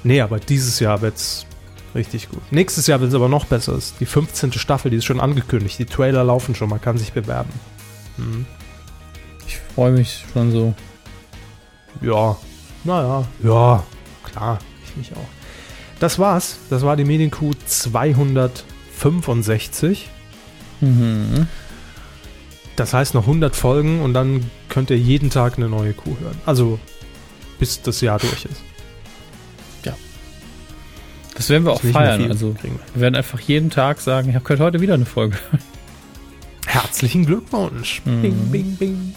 Speaker 1: Nee, aber dieses Jahr wird's richtig gut. Nächstes Jahr wird es aber noch besser. Es ist die 15. Staffel, die ist schon angekündigt. Die Trailer laufen schon, man kann sich bewerben.
Speaker 2: Ich freue mich schon so.
Speaker 1: Ja, naja, ja, klar, ich mich auch. Das war's. Das war die Medienkuh 265.
Speaker 2: Mhm.
Speaker 1: Das heißt noch 100 Folgen und dann könnt ihr jeden Tag eine neue Kuh hören. Also bis das Jahr durch ist.
Speaker 2: Das werden wir auch feiern. Also wir werden einfach jeden Tag sagen, ich habe heute wieder eine Folge.
Speaker 1: Herzlichen Glückwunsch.
Speaker 2: Mhm.
Speaker 1: Bing, bing, bing.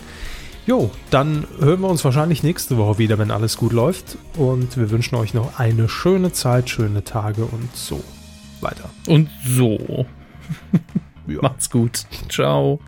Speaker 1: Jo, dann hören wir uns wahrscheinlich nächste Woche wieder, wenn alles gut läuft. Und wir wünschen euch noch eine schöne Zeit, schöne Tage und so weiter.
Speaker 2: Und so.
Speaker 1: Ja.
Speaker 2: Macht's gut. Ciao.